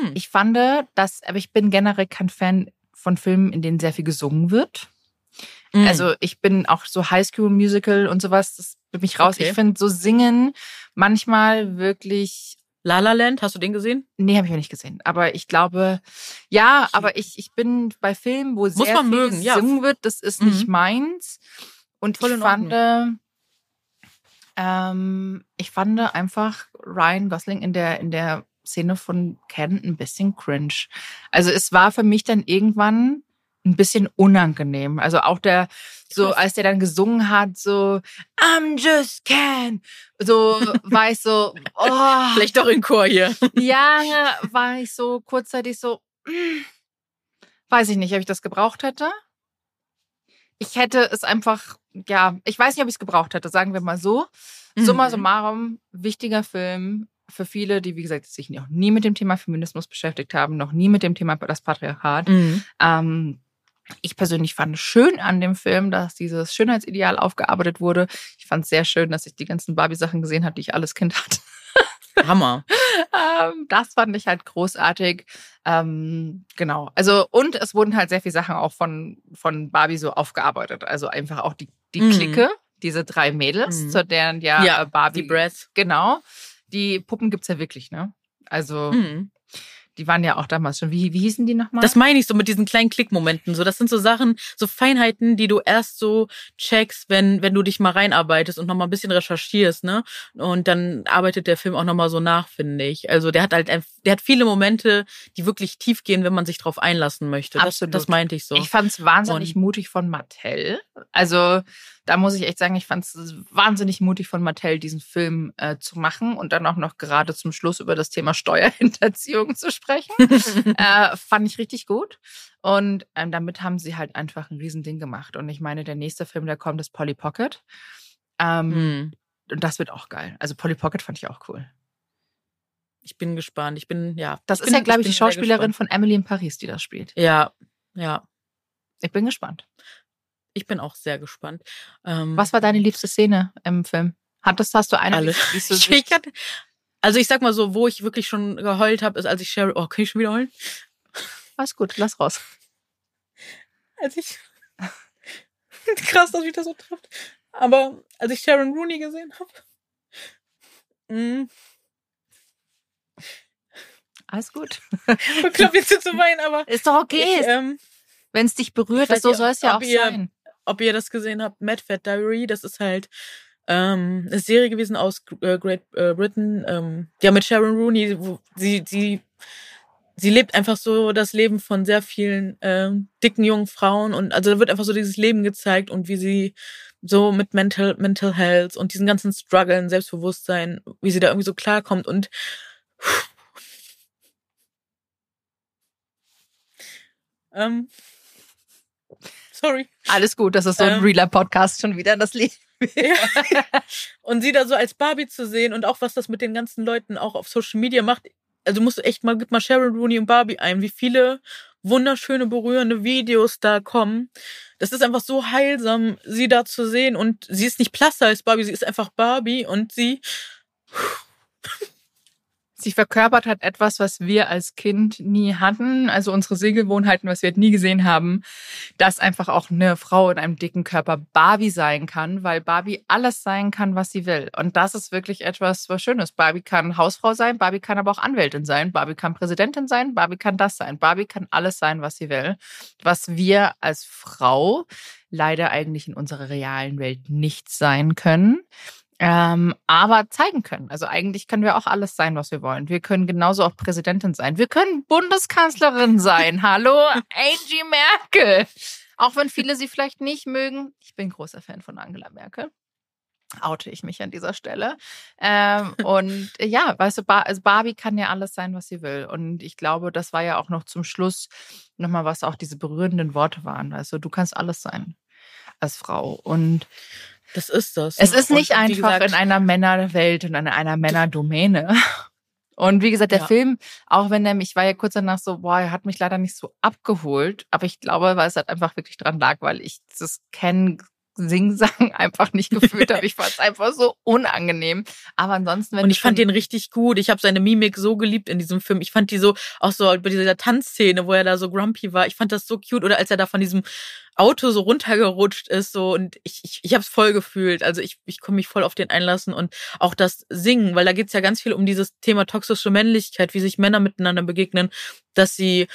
Hm. Ich fand, dass, aber ich bin generell kein Fan von Filmen, in denen sehr viel gesungen wird. Mhm. Also ich bin auch so High School Musical und sowas, das wird mich raus. Okay. Ich finde so Singen manchmal wirklich La La Land, hast du den gesehen? Nee, habe ich auch nicht gesehen. Aber ich glaube, ja, aber ich, ich bin bei Filmen, wo sehr man viel mögen, ja. gesungen wird, das ist Mhm. nicht meins. Und Voll ich fand, ähm, ich fand einfach Ryan Gosling in der, in der Szene von Ken ein bisschen cringe. Also es war für mich dann irgendwann ein bisschen unangenehm. Also auch der, so als der dann gesungen hat, so I'm just Ken, so war ich so, oh, Vielleicht doch in Chor hier. ja, war ich so kurzzeitig so, mm, weiß ich nicht, ob ich das gebraucht hätte. Ich hätte es einfach, ja, ich weiß nicht, ob ich es gebraucht hätte, sagen wir mal so. Summa Mhm. summarum, wichtiger Film für viele, die, wie gesagt, sich noch nie mit dem Thema Feminismus beschäftigt haben, noch nie mit dem Thema das Patriarchat. Mhm. Ähm, ich persönlich fand schön an dem Film, dass dieses Schönheitsideal aufgearbeitet wurde. Ich fand es sehr schön, dass ich die ganzen Barbie-Sachen gesehen habe, die ich alles Kind hatte. Hammer. Ähm, das fand ich halt großartig. Ähm, genau. Also, und es wurden halt sehr viele Sachen auch von, von Barbie so aufgearbeitet. Also einfach auch die, die Mhm. Clique, diese drei Mädels, Mhm. zu deren ja, Ja, äh, Barbie. Die Brass. Genau. Die Puppen gibt's ja wirklich, ne? Also, Mhm. die waren ja auch damals schon. Wie, wie hießen die nochmal? Das meine ich so mit diesen kleinen Klickmomenten. So, das sind so Sachen, so Feinheiten, die du erst so checkst, wenn, wenn du dich mal reinarbeitest und noch mal ein bisschen recherchierst, ne? Und dann arbeitet der Film auch noch mal so nach, finde ich. Also der hat halt, der hat viele Momente, die wirklich tief gehen, wenn man sich drauf einlassen möchte. Das, Absolut. das meinte ich so. Ich fand's wahnsinnig Und- mutig von Mattel. Also da muss ich echt sagen, ich fand's wahnsinnig mutig von Mattel, diesen Film äh, zu machen und dann auch noch gerade zum Schluss über das Thema Steuerhinterziehung zu sprechen. äh, fand ich richtig gut. Und ähm, damit haben sie halt einfach ein Riesending gemacht. Und ich meine, der nächste Film, der kommt, ist Polly Pocket. Ähm, Hm. Und das wird auch geil. Also Polly Pocket fand ich auch cool. Ich bin gespannt. Ich bin, ja. Das ich ist bin, ja, glaube ich, die bin sehr Schauspielerin von Emily in Paris, die das spielt. Ja, ja. Ich bin gespannt. Ich bin auch sehr gespannt. Ähm, Was war deine liebste Szene im Film? Hattest, hast du eine, Alle. Ich, ich hatte, also ich sag mal so, wo ich wirklich schon geheult habe, ist, als ich Sherry, oh, kann ich schon wieder heulen? Alles gut, lass raus. Als ich, krass, dass mich das so trifft. Aber als ich Sharon Rooney gesehen habe, mm, Alles gut. ich glaube jetzt zu weinen, aber Ist doch okay. ähm, Wenn es dich berührt, so soll es ja auch ihr- sein. Ob ihr das gesehen habt, Mad Fat Diary, das ist halt Ähm, eine Serie gewesen aus äh, Great äh, Britain, ähm, ja mit Sharon Rooney, wo sie, sie, sie lebt einfach so das Leben von sehr vielen ähm, dicken jungen Frauen und also da wird einfach so dieses Leben gezeigt und wie sie so mit Mental, Mental Health und diesen ganzen Struggeln, Selbstbewusstsein, wie sie da irgendwie so klarkommt und ähm, sorry. Alles gut, das ist so ein Ähm. realer Podcast schon wieder, das Leben. Ja. Und sie da so als Barbie zu sehen und auch was das mit den ganzen Leuten auch auf Social Media macht. Also musst du echt mal, gib mal Sharon Rooney und Barbie ein, wie viele wunderschöne, berührende Videos da kommen. Das ist einfach so heilsam, sie da zu sehen. Und sie ist nicht plasser als Barbie, sie ist einfach Barbie und sie, Sie verkörpert hat etwas, was wir als Kind nie hatten, also unsere Sehgewohnheiten, was wir halt nie gesehen haben, dass einfach auch eine Frau in einem dicken Körper Barbie sein kann, weil Barbie alles sein kann, was sie will. Und das ist wirklich etwas, was Schönes. Barbie kann Hausfrau sein, Barbie kann aber auch Anwältin sein, Barbie kann Präsidentin sein, Barbie kann das sein, Barbie kann alles sein, was sie will. Was wir als Frau leider eigentlich in unserer realen Welt nicht sein können ähm, aber zeigen können. Also eigentlich können wir auch alles sein, was wir wollen. Wir können genauso auch Präsidentin sein. Wir können Bundeskanzlerin sein. Hallo, Angie Merkel. Auch wenn viele sie vielleicht nicht mögen. Ich bin großer Fan von Angela Merkel. Oute ich mich an dieser Stelle. Ähm, und äh, ja, weißt du, Bar also Barbie kann ja alles sein, was sie will. Und ich glaube, das war ja auch noch zum Schluss nochmal, was auch diese berührenden Worte waren. Also du kannst alles sein als Frau. Und das ist das. es ne? ist nicht Und einfach gesagt, in einer Männerwelt und in einer Männerdomäne. Und wie gesagt, der Ja. Film, auch wenn er mich, ich war ja kurz danach so, boah, er hat mich leider nicht so abgeholt, aber ich glaube, weil es halt einfach wirklich dran lag, weil ich das Ken Sing-Sang einfach nicht gefühlt habe. Ich fand es einfach so unangenehm. Aber ansonsten, wenn Und ich fand den richtig gut. Ich habe seine Mimik so geliebt in diesem Film. Ich fand die so, auch so bei dieser Tanzszene, wo er da so grumpy war. Ich fand das so cute. Oder als er da von diesem Auto so runtergerutscht ist. so Und ich, ich, ich habe es voll gefühlt. Also ich, ich komme mich voll auf den einlassen. Und auch das Singen, weil da geht's ja ganz viel um dieses Thema toxische Männlichkeit, wie sich Männer miteinander begegnen, dass sie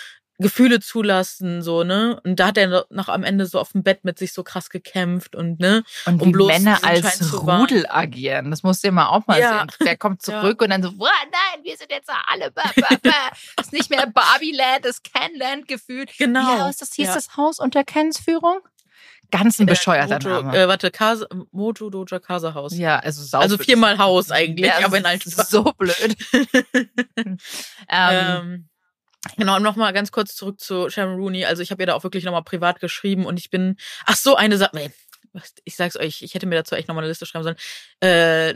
Gefühle zulassen, so, ne? Und da hat er noch am Ende so auf dem Bett mit sich so krass gekämpft und, ne? Und um wie bloß Männer als. Rudel agieren. Das musst du mal auch mal Ja. sehen. Der kommt Ja. zurück und dann so, "Boah, nein, wir sind jetzt alle. Bäh, bäh, bäh." Das ist nicht mehr Barbie-Land, das Ken-Land gefühlt. Genau. Ja, ist das hieß Ja. das Haus unter Kens Führung? Ganz ein bescheuerter Moto, Name. Äh, warte, Casa, Moto Doja Casa Haus. ja, also sau also viermal Haus eigentlich, Ja, aber in das ist Altstadt. so blöd. ähm, Ähm, genau, und nochmal ganz kurz zurück zu Sharon Rooney. Also ich habe ihr da auch wirklich nochmal privat geschrieben und ich bin, ach so, eine Sache, nee, ich sag's euch, ich hätte mir dazu echt nochmal eine Liste schreiben sollen. Äh,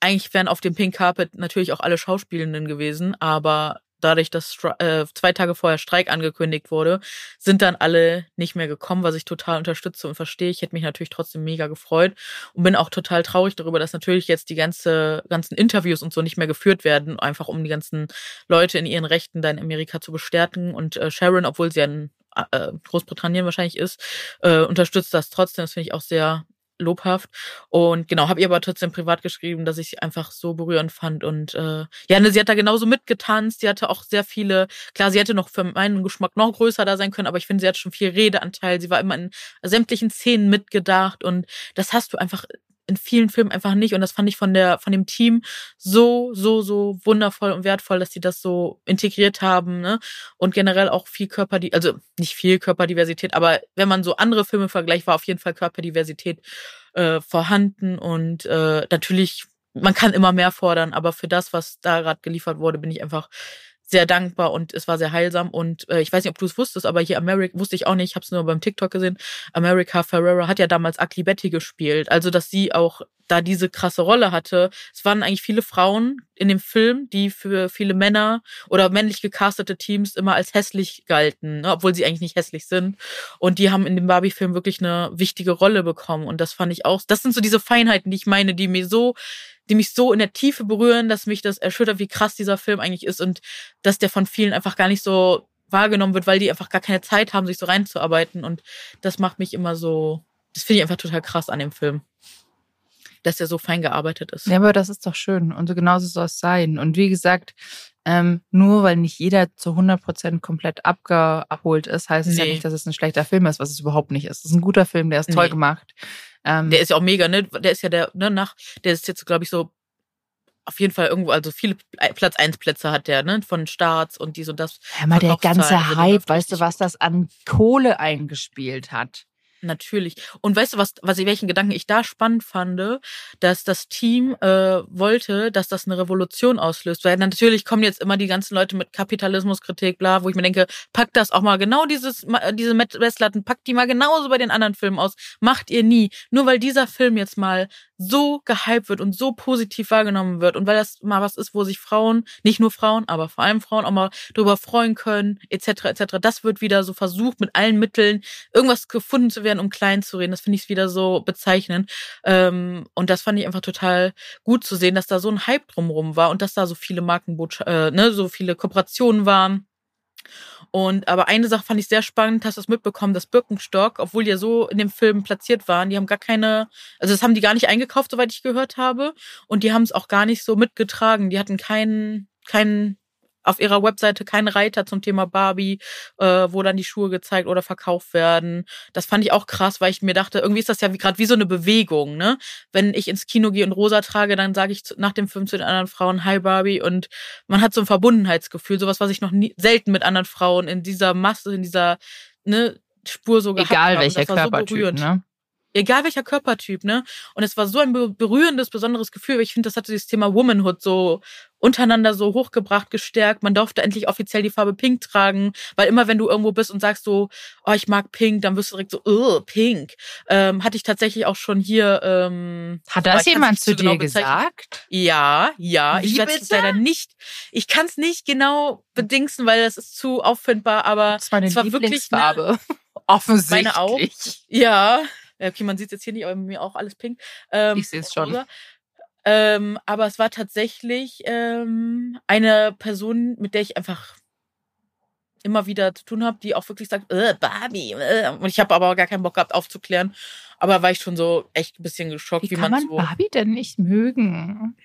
eigentlich wären auf dem Pink Carpet natürlich auch alle Schauspielenden gewesen, aber dadurch, dass äh, zwei Tage vorher Streik angekündigt wurde, sind dann alle nicht mehr gekommen, was ich total unterstütze und verstehe. Ich hätte mich natürlich trotzdem mega gefreut und bin auch total traurig darüber, dass natürlich jetzt die ganze, ganzen Interviews und so nicht mehr geführt werden, einfach um die ganzen Leute in ihren Rechten da in Amerika zu bestärken. Und äh, Sharon, obwohl sie ja in äh, Großbritannien wahrscheinlich ist, äh, unterstützt das trotzdem. Das finde ich auch sehr lobhaft. Und genau, habe ihr aber trotzdem privat geschrieben, dass ich einfach so berührend fand. Und äh, ja, ne, sie hat da genauso mitgetanzt. Sie hatte auch sehr viele, klar, sie hätte noch für meinen Geschmack noch größer da sein können, aber ich finde, sie hat schon viel Redeanteil. Sie war immer in sämtlichen Szenen mitgedacht und das hast du einfach in vielen Filmen einfach nicht. Und das fand ich von der, von dem Team so, so, so wundervoll und wertvoll, dass sie das so integriert haben, ne? Und generell auch viel Körper, also nicht viel Körperdiversität, aber wenn man so andere Filme vergleicht, war auf jeden Fall Körperdiversität äh, vorhanden und äh, natürlich, man kann immer mehr fordern, aber für das, was da gerade geliefert wurde, bin ich einfach sehr dankbar und es war sehr heilsam und äh, ich weiß nicht, ob du es wusstest, aber hier America wusste ich auch nicht, ich habe es nur beim TikTok gesehen. America Ferrera hat ja damals Ugly Betty gespielt, also dass sie auch da diese krasse Rolle hatte. Es waren eigentlich viele Frauen in dem Film, die für viele Männer oder männlich gecastete Teams immer als hässlich galten, ne, obwohl sie eigentlich nicht hässlich sind. Und die haben in dem Barbie-Film wirklich eine wichtige Rolle bekommen. Und das fand ich auch. Das sind so diese Feinheiten, die ich meine, die mir so, die mich so in der Tiefe berühren, dass mich das erschüttert, wie krass dieser Film eigentlich ist und dass der von vielen einfach gar nicht so wahrgenommen wird, weil die einfach gar keine Zeit haben, sich so reinzuarbeiten. Und das macht mich immer so, das finde ich einfach total krass an dem Film. Dass der so fein gearbeitet ist. Ja, aber das ist doch schön. Und so genauso soll es sein. Und wie gesagt, ähm, nur weil nicht jeder zu 100% komplett abgeholt ist, heißt es ja Nee. nicht, dass es ein schlechter Film ist, was es überhaupt nicht ist. Es ist ein guter Film, der ist toll Nee. gemacht. Ähm, Der ist ja auch mega, ne? Der ist ja der, ne, nach, der ist jetzt, glaube ich, so auf jeden Fall irgendwo, also viele Platz 1 Plätze hat der, ne? Von Starts und dies und das. hör mal, der ganze Hype, weißt du, was das an Kohle eingespielt hat? Natürlich. Und weißt du, was, was ich, welchen Gedanken ich da spannend fand, dass das Team äh, wollte, dass das eine Revolution auslöst. Weil natürlich kommen jetzt immer die ganzen Leute mit Kapitalismuskritik, bla, wo ich mir denke, packt das auch mal genau dieses, diese Messlatten, packt die mal genauso bei den anderen Filmen aus. Macht ihr nie. Nur weil dieser Film jetzt mal so gehypt wird und so positiv wahrgenommen wird und weil das mal was ist, wo sich Frauen, nicht nur Frauen, aber vor allem Frauen auch mal drüber freuen können, etc., etc. Das wird wieder so versucht, mit allen Mitteln irgendwas gefunden zu werden, um klein zu reden. Das finde ich wieder so bezeichnend. Ähm, und das fand ich einfach total gut zu sehen, dass da so ein Hype drumrum war und dass da so viele Markenbotschaften, äh, ne, so viele Kooperationen waren. Und aber eine Sache fand ich sehr spannend, hast du das mitbekommen, dass Birkenstock, obwohl die ja so in dem Film platziert waren, die haben gar keine, also das haben die gar nicht eingekauft, soweit ich gehört habe. Und die haben es auch gar nicht so mitgetragen. Die hatten keinen, keinen auf ihrer Webseite keinen Reiter zum Thema Barbie, äh, wo dann die Schuhe gezeigt oder verkauft werden. Das fand ich auch krass, weil ich mir dachte, irgendwie ist das ja wie, gerade wie so eine Bewegung, ne? Wenn ich ins Kino gehe und rosa trage, dann sage ich nach dem Film zu den anderen Frauen Hi Barbie und man hat so ein Verbundenheitsgefühl, sowas, was ich noch nie, selten mit anderen Frauen in dieser Masse, in dieser ne, Spur so gehabt Egal habe. welcher Das war so Körpertyp, berührend ne? Egal welcher Körpertyp, ne? Und es war so ein be- berührendes, besonderes Gefühl. Ich finde, das hat dieses Thema Womanhood so untereinander so hochgebracht, gestärkt. Man durfte endlich offiziell die Farbe Pink tragen, weil immer wenn du irgendwo bist und sagst so, oh, ich mag Pink, dann wirst du direkt so, oh, Pink. Ähm, hatte ich tatsächlich auch schon hier. Ähm, Hat das jemand zu so genau dir bezeichnen. gesagt? Ja, ja. Wie ich werde es leider nicht. Ich kann es nicht genau bedingsen, weil das ist zu auffindbar. Aber ist meine es war wirklich eine, Lieblingsfarbe. Offensichtlich. Meine auch. ja. Ja, Okay, man sieht jetzt hier nicht, aber mir auch alles pink. Ähm, Ich seh's schon. rosa. Ähm, aber es war tatsächlich ähm, eine Person, mit der ich einfach immer wieder zu tun habe, die auch wirklich sagt, äh, Barbie. Äh. Und ich habe aber gar keinen Bock gehabt aufzuklären. Aber war ich schon so echt ein bisschen geschockt, Wie wie, kann man so. Barbie denn nicht mögen?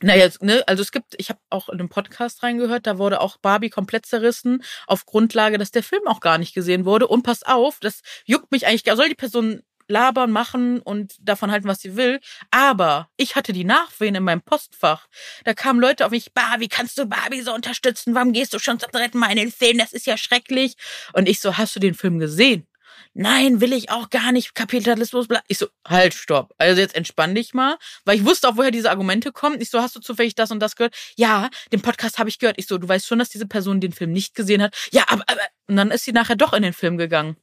Naja, ne, also es gibt, ich habe auch in einem Podcast reingehört, da wurde auch Barbie komplett zerrissen, auf Grundlage, dass der Film auch gar nicht gesehen wurde. Und pass auf, das juckt mich eigentlich, gar- soll die Person labern, machen und davon halten, was sie will. Aber ich hatte die Nachwehen in meinem Postfach. Da kamen Leute auf mich, Barbie, wie kannst du Barbie so unterstützen? Warum gehst du schon zum dritten Mal in den Film? Das ist ja schrecklich. Und ich so, hast du den Film gesehen? Nein, will ich auch gar nicht. Kapitalismus, bla. Ich so, halt, stopp. Also jetzt entspann dich mal. Weil ich wusste auch, woher diese Argumente kommen. Ich so, hast du zufällig das und das gehört? Ja, den Podcast habe ich gehört. Ich so, du weißt schon, dass diese Person den Film nicht gesehen hat. Ja, aber, aber. Und dann ist sie nachher doch in den Film gegangen.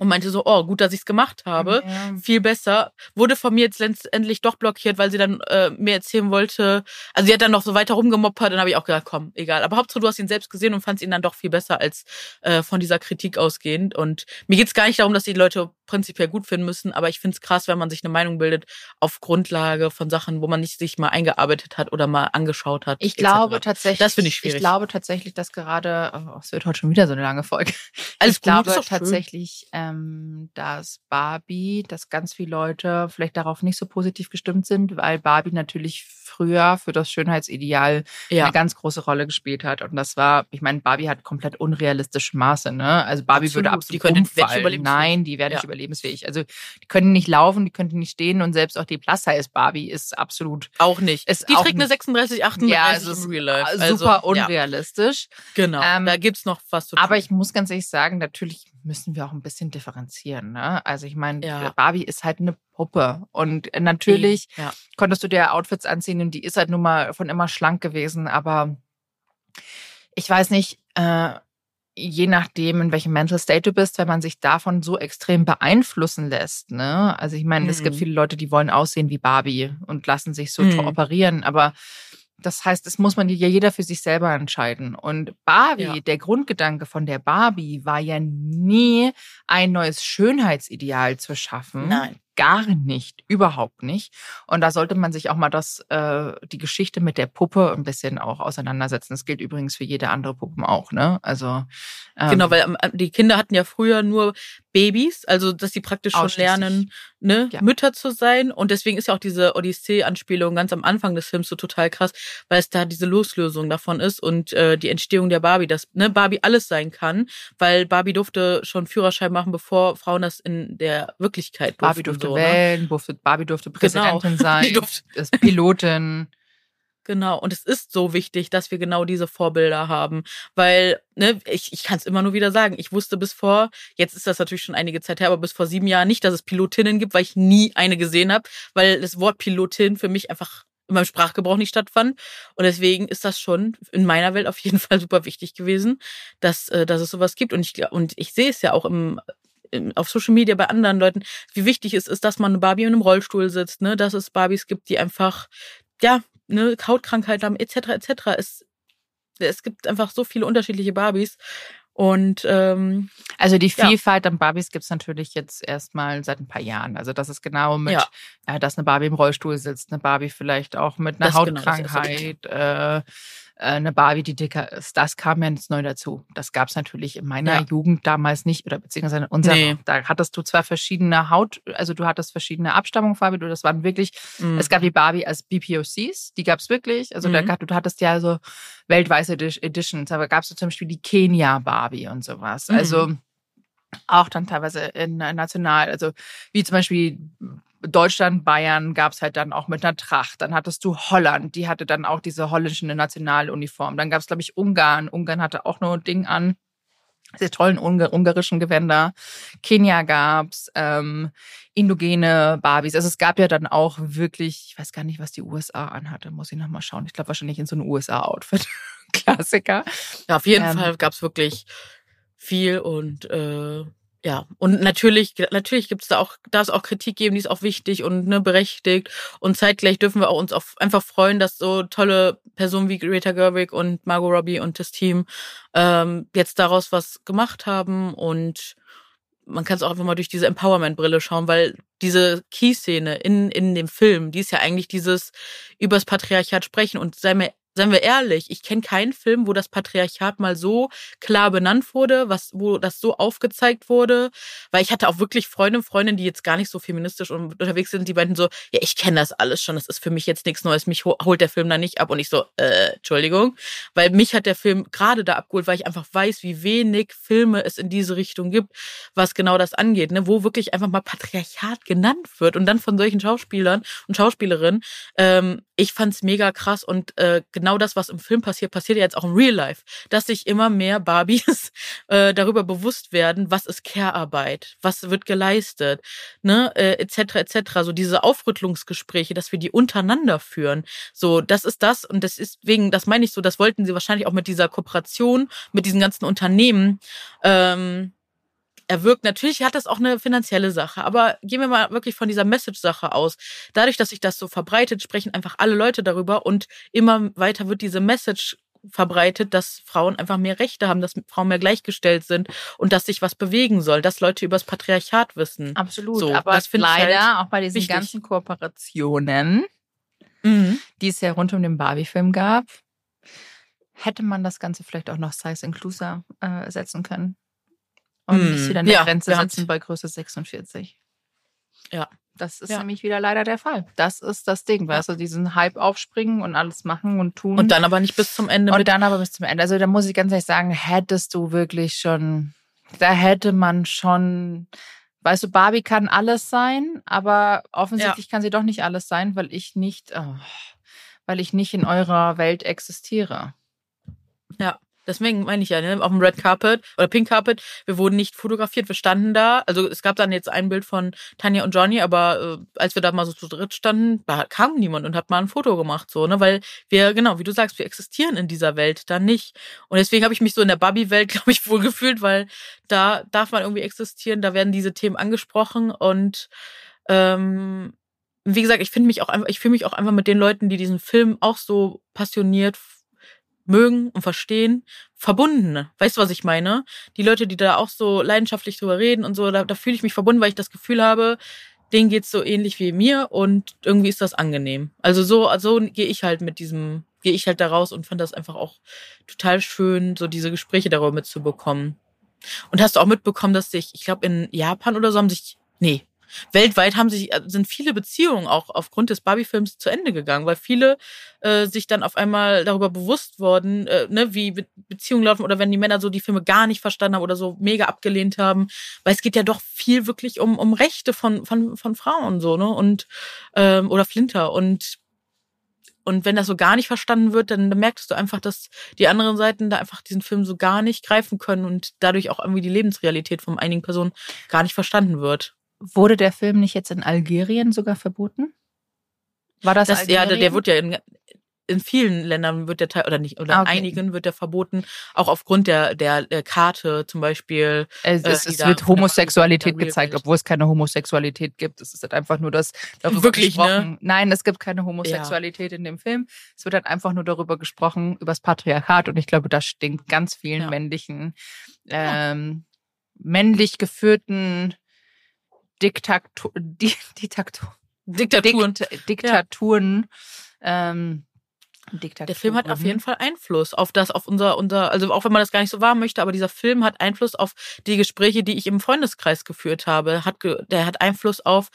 Und meinte so, oh, gut, dass ich's gemacht habe. Ja. Viel besser. Wurde von mir jetzt letztendlich doch blockiert, weil sie dann äh, mir erzählen wollte. Also sie hat dann noch so weiter rumgemoppert. Dann habe ich auch gedacht, komm, egal. Aber Hauptsache, du hast ihn selbst gesehen und fandst ihn dann doch viel besser als äh, von dieser Kritik ausgehend. Und mir geht's gar nicht darum, dass die Leute prinzipiell gut finden müssen, aber ich find's krass, wenn man sich eine Meinung bildet auf Grundlage von Sachen, wo man nicht sich mal eingearbeitet hat oder mal angeschaut hat. Ich etc. glaube tatsächlich. Das finde ich schwierig. Ich glaube tatsächlich, dass gerade, oh, es wird heute schon wieder so eine lange Folge. Alles ich gut, glaube tatsächlich, ähm, dass Barbie, dass ganz viele Leute vielleicht darauf nicht so positiv gestimmt sind, weil Barbie natürlich früher für das Schönheitsideal ja. eine ganz große Rolle gespielt hat. Und das war, ich meine, Barbie hat komplett unrealistische Maße, ne? Also Barbie Absolut. würde Die absolut umfallen. überlebensfähig. Nein, die wäre nicht Ja. Überlebensfähig. Also die können nicht laufen, die könnten nicht stehen und selbst auch die Plus-Size Barbie ist absolut Auch nicht. Ist die auch trägt eine nicht- 36, 38 Ja, es im ist Real Life. super Also, ja, unrealistisch. genau. Ähm, da gibt's noch was zu tun. Aber ich muss ganz ehrlich sagen, natürlich müssen wir auch ein bisschen differenzieren. Ne? Also ich meine, Ja. Barbie ist halt eine Puppe. Und natürlich Ja. konntest du dir Outfits anziehen und die ist halt nun mal von immer schlank gewesen. Aber ich weiß nicht, äh, je nachdem, in welchem Mental State du bist, wenn man sich davon so extrem beeinflussen lässt. Ne? Also ich meine, es gibt Mhm. viele Leute, die wollen aussehen wie Barbie und lassen sich so Mhm. operieren. Aber das heißt, es muss man ja jeder für sich selber entscheiden. Und Barbie, Ja. der Grundgedanke von der Barbie war ja nie ein neues Schönheitsideal zu schaffen. Nein. Gar nicht, überhaupt nicht. Und da sollte man sich auch mal das, äh, die Geschichte mit der Puppe ein bisschen auch auseinandersetzen. Das gilt übrigens für jede andere Puppen auch, ne? Also ähm, Genau, weil ähm, die Kinder hatten ja früher nur Babys, also dass sie praktisch schon lernen, ne, Ja. Mütter zu sein. Und deswegen ist ja auch diese Odyssee-Anspielung ganz am Anfang des Films so total krass, weil es da diese Loslösung davon ist und äh, die Entstehung der Barbie, dass ne, Barbie alles sein kann, weil Barbie durfte schon Führerschein machen, bevor Frauen das in der Wirklichkeit durften. Barbie durfte so, ne? wählen, durfte, Barbie durfte Präsidentin Die sein, durfte- Pilotin. Genau, und es ist so wichtig, dass wir genau diese Vorbilder haben, weil, ne, ich, ich kann es immer nur wieder sagen, ich wusste bis vor, jetzt ist das natürlich schon einige Zeit her, aber bis vor sieben Jahren nicht, dass es Pilotinnen gibt, weil ich nie eine gesehen habe, weil das Wort Pilotin für mich einfach in meinem Sprachgebrauch nicht stattfand. Und deswegen ist das schon in meiner Welt auf jeden Fall super wichtig gewesen, dass, äh, dass es sowas gibt. Und ich, und ich sehe es ja auch im, auf Social Media bei anderen Leuten, wie wichtig es ist, dass man eine Barbie in einem Rollstuhl sitzt, ne, dass es Barbies gibt, die einfach, ja, ne, Hautkrankheit haben, etc., etc. Es, es gibt einfach so viele unterschiedliche Barbies. Und ähm, Also die Ja. Vielfalt an Barbies gibt's natürlich jetzt erstmal seit ein paar Jahren. Also das ist genau mit, Ja. äh, dass eine Barbie im Rollstuhl sitzt, eine Barbie vielleicht auch mit einer Das genau, Hautkrankheit, äh, eine Barbie, die dicker ist. Das kam ja jetzt neu dazu. Das gab's natürlich in meiner Ja. Jugend damals nicht oder beziehungsweise in unserer. Nee. Da hattest du zwar verschiedene Haut, also du hattest verschiedene Abstammungen, Fabi, du, das waren wirklich mh, es gab die Barbie als BPOCs, die gab's wirklich. Also da Mhm. gab, du hattest ja so weltweite Edi- Editions, aber gab's so zum Beispiel die Kenia Barbie und sowas. Mhm. Also auch dann teilweise in äh, national, also wie zum Beispiel Deutschland, Bayern gab's halt dann auch mit einer Tracht. Dann hattest du Holland, die hatte dann auch diese holländische Nationaluniform. Dann gab's glaube ich, Ungarn. Ungarn hatte auch nur ein Ding an. Diese tollen Ungar ungarischen Gewänder. Kenia gab's, ähm, indogene Barbies. Also es gab ja dann auch wirklich, ich weiß gar nicht, was die USA anhatte, muss ich nochmal schauen. Ich glaube wahrscheinlich in so einem USA-Outfit. Klassiker. ja, auf jeden ähm, Fall gab's wirklich viel und äh, ja, und natürlich, natürlich gibt's da auch, darf es auch Kritik geben, die ist auch wichtig und ne, berechtigt. Und zeitgleich dürfen wir auch uns auf, einfach freuen, dass so tolle Personen wie Greta Gerwig und Margot Robbie und das Team ähm, jetzt daraus was gemacht haben und man kann es auch einfach mal durch diese Empowerment-Brille schauen, weil diese Key-Szene in, in dem Film, die ist ja eigentlich dieses übers Patriarchat sprechen und sei mir Seien wir ehrlich, ich kenne keinen Film, wo das Patriarchat mal so klar benannt wurde, was, wo das so aufgezeigt wurde. Weil ich hatte auch wirklich Freunde und Freundinnen, die jetzt gar nicht so feministisch unterwegs sind, die meinten so, ja, ich kenne das alles schon, das ist für mich jetzt nichts Neues, mich ho- holt der Film da nicht ab. Und ich so, äh, Entschuldigung. Weil mich hat der Film gerade da abgeholt, weil ich einfach weiß, wie wenig Filme es in diese Richtung gibt, was genau das angeht, ne? wo wirklich einfach mal Patriarchat genannt wird und dann von solchen Schauspielern und Schauspielerinnen. Ähm, ich fand's mega krass und äh, genau das, was im Film passiert, passiert ja jetzt auch im Real Life, dass sich immer mehr Barbies äh, darüber bewusst werden, was ist Care-Arbeit, was wird geleistet, ne, äh, etc. etc. So diese Aufrüttelungsgespräche, dass wir die untereinander führen. So, das ist das und das ist wegen, das meine ich so, das wollten sie wahrscheinlich auch mit dieser Kooperation, mit diesen ganzen Unternehmen. Ähm, erwirkt. Natürlich hat das auch eine finanzielle Sache, aber gehen wir mal wirklich von dieser Message-Sache aus. Dadurch, dass sich das so verbreitet, sprechen einfach alle Leute darüber und immer weiter wird diese Message verbreitet, dass Frauen einfach mehr Rechte haben, dass Frauen mehr gleichgestellt sind und dass sich was bewegen soll, dass Leute übers Patriarchat wissen. Absolut. So, aber das ich leider halt auch bei diesen wichtig. ganzen Kooperationen, Mhm. die es ja rund um den Barbie-Film gab, hätte man das Ganze vielleicht auch noch Size Inclusive äh, setzen können. Und Hm. nicht wieder eine Ja, Grenze setzen bei Größe 46. Ja. Das ist Ja. nämlich wieder leider der Fall. Das ist das Ding, weißt du, diesen Hype aufspringen und alles machen und tun. Und dann aber nicht bis zum Ende und dann aber bis zum Ende. Also da muss ich ganz ehrlich sagen, hättest du wirklich schon, da hätte man schon, weißt du, Barbie kann alles sein, aber offensichtlich kann sie doch nicht alles sein, weil ich nicht, oh, weil ich nicht in eurer Welt existiere. Deswegen meine ich ja, ne, auf dem Red Carpet oder Pink Carpet, wir wurden nicht fotografiert, wir standen da. Also es gab dann jetzt ein Bild von Tanja und Johnny, aber äh, als wir da mal so zu dritt standen, da kam niemand und hat mal ein Foto gemacht, so, ne? Weil wir, genau, wie du sagst, wir existieren in dieser Welt dann nicht. Und deswegen habe ich mich so in der Barbie-Welt, glaube ich, wohl gefühlt, weil da darf man irgendwie existieren, da werden diese Themen angesprochen und ähm, wie gesagt, ich finde mich auch einfach, ich fühle mich auch einfach mit den Leuten, die diesen Film auch so passioniert mögen und verstehen, verbunden. Weißt du, was ich meine? Die Leute, die da auch so leidenschaftlich drüber reden und so, da, da fühle ich mich verbunden, weil ich das Gefühl habe, denen geht's so ähnlich wie mir und irgendwie ist das angenehm. Also so, also gehe ich halt mit diesem, gehe ich halt da raus und fand das einfach auch total schön, so diese Gespräche darüber mitzubekommen. Und hast du auch mitbekommen, dass sich, ich glaube in Japan oder so haben sich, nee, weltweit haben sich, äh, sind viele Beziehungen auch aufgrund des Barbie-Films zu Ende gegangen, weil viele äh, sich dann auf einmal darüber bewusst wurden, äh, ne, wie Be Beziehungen laufen oder wenn die Männer so die Filme gar nicht verstanden haben oder so mega abgelehnt haben, weil es geht ja doch viel wirklich um, um Rechte von, von, von Frauen so, ne? Und ähm, oder Flinter und und wenn das so gar nicht verstanden wird, dann, dann merkst du einfach, dass die anderen Seiten da einfach diesen Film so gar nicht greifen können und dadurch auch irgendwie die Lebensrealität von einigen Personen gar nicht verstanden wird. Wurde der Film nicht jetzt in Algerien sogar verboten? War das, das Ja, der, der wird ja in, in vielen Ländern wird der Teil oder nicht oder Ah, in okay. einigen wird der verboten, auch aufgrund der der, der Karte zum Beispiel. Es, äh, es, wird Homosexualität gezeigt, obwohl es keine Homosexualität gibt. Es ist halt einfach nur das darüber Wirklich, ne? gesprochen. Nein, es gibt keine Homosexualität in dem Film. Es wird halt einfach nur darüber gesprochen, über das Patriarchat. Und ich glaube, das stinkt ganz vielen Ja. männlichen, Ja. ähm, männlich geführten Diktator, di, Diktator, Diktaturen. Dikt, Diktaturen. Ähm, Diktaturen. Der Film hat auf jeden Fall Einfluss auf das, auf unser, unser, also auch wenn man das gar nicht so wahr möchte, aber dieser Film hat Einfluss auf die Gespräche, die ich im Freundeskreis geführt habe. Hat, der hat Einfluss auf,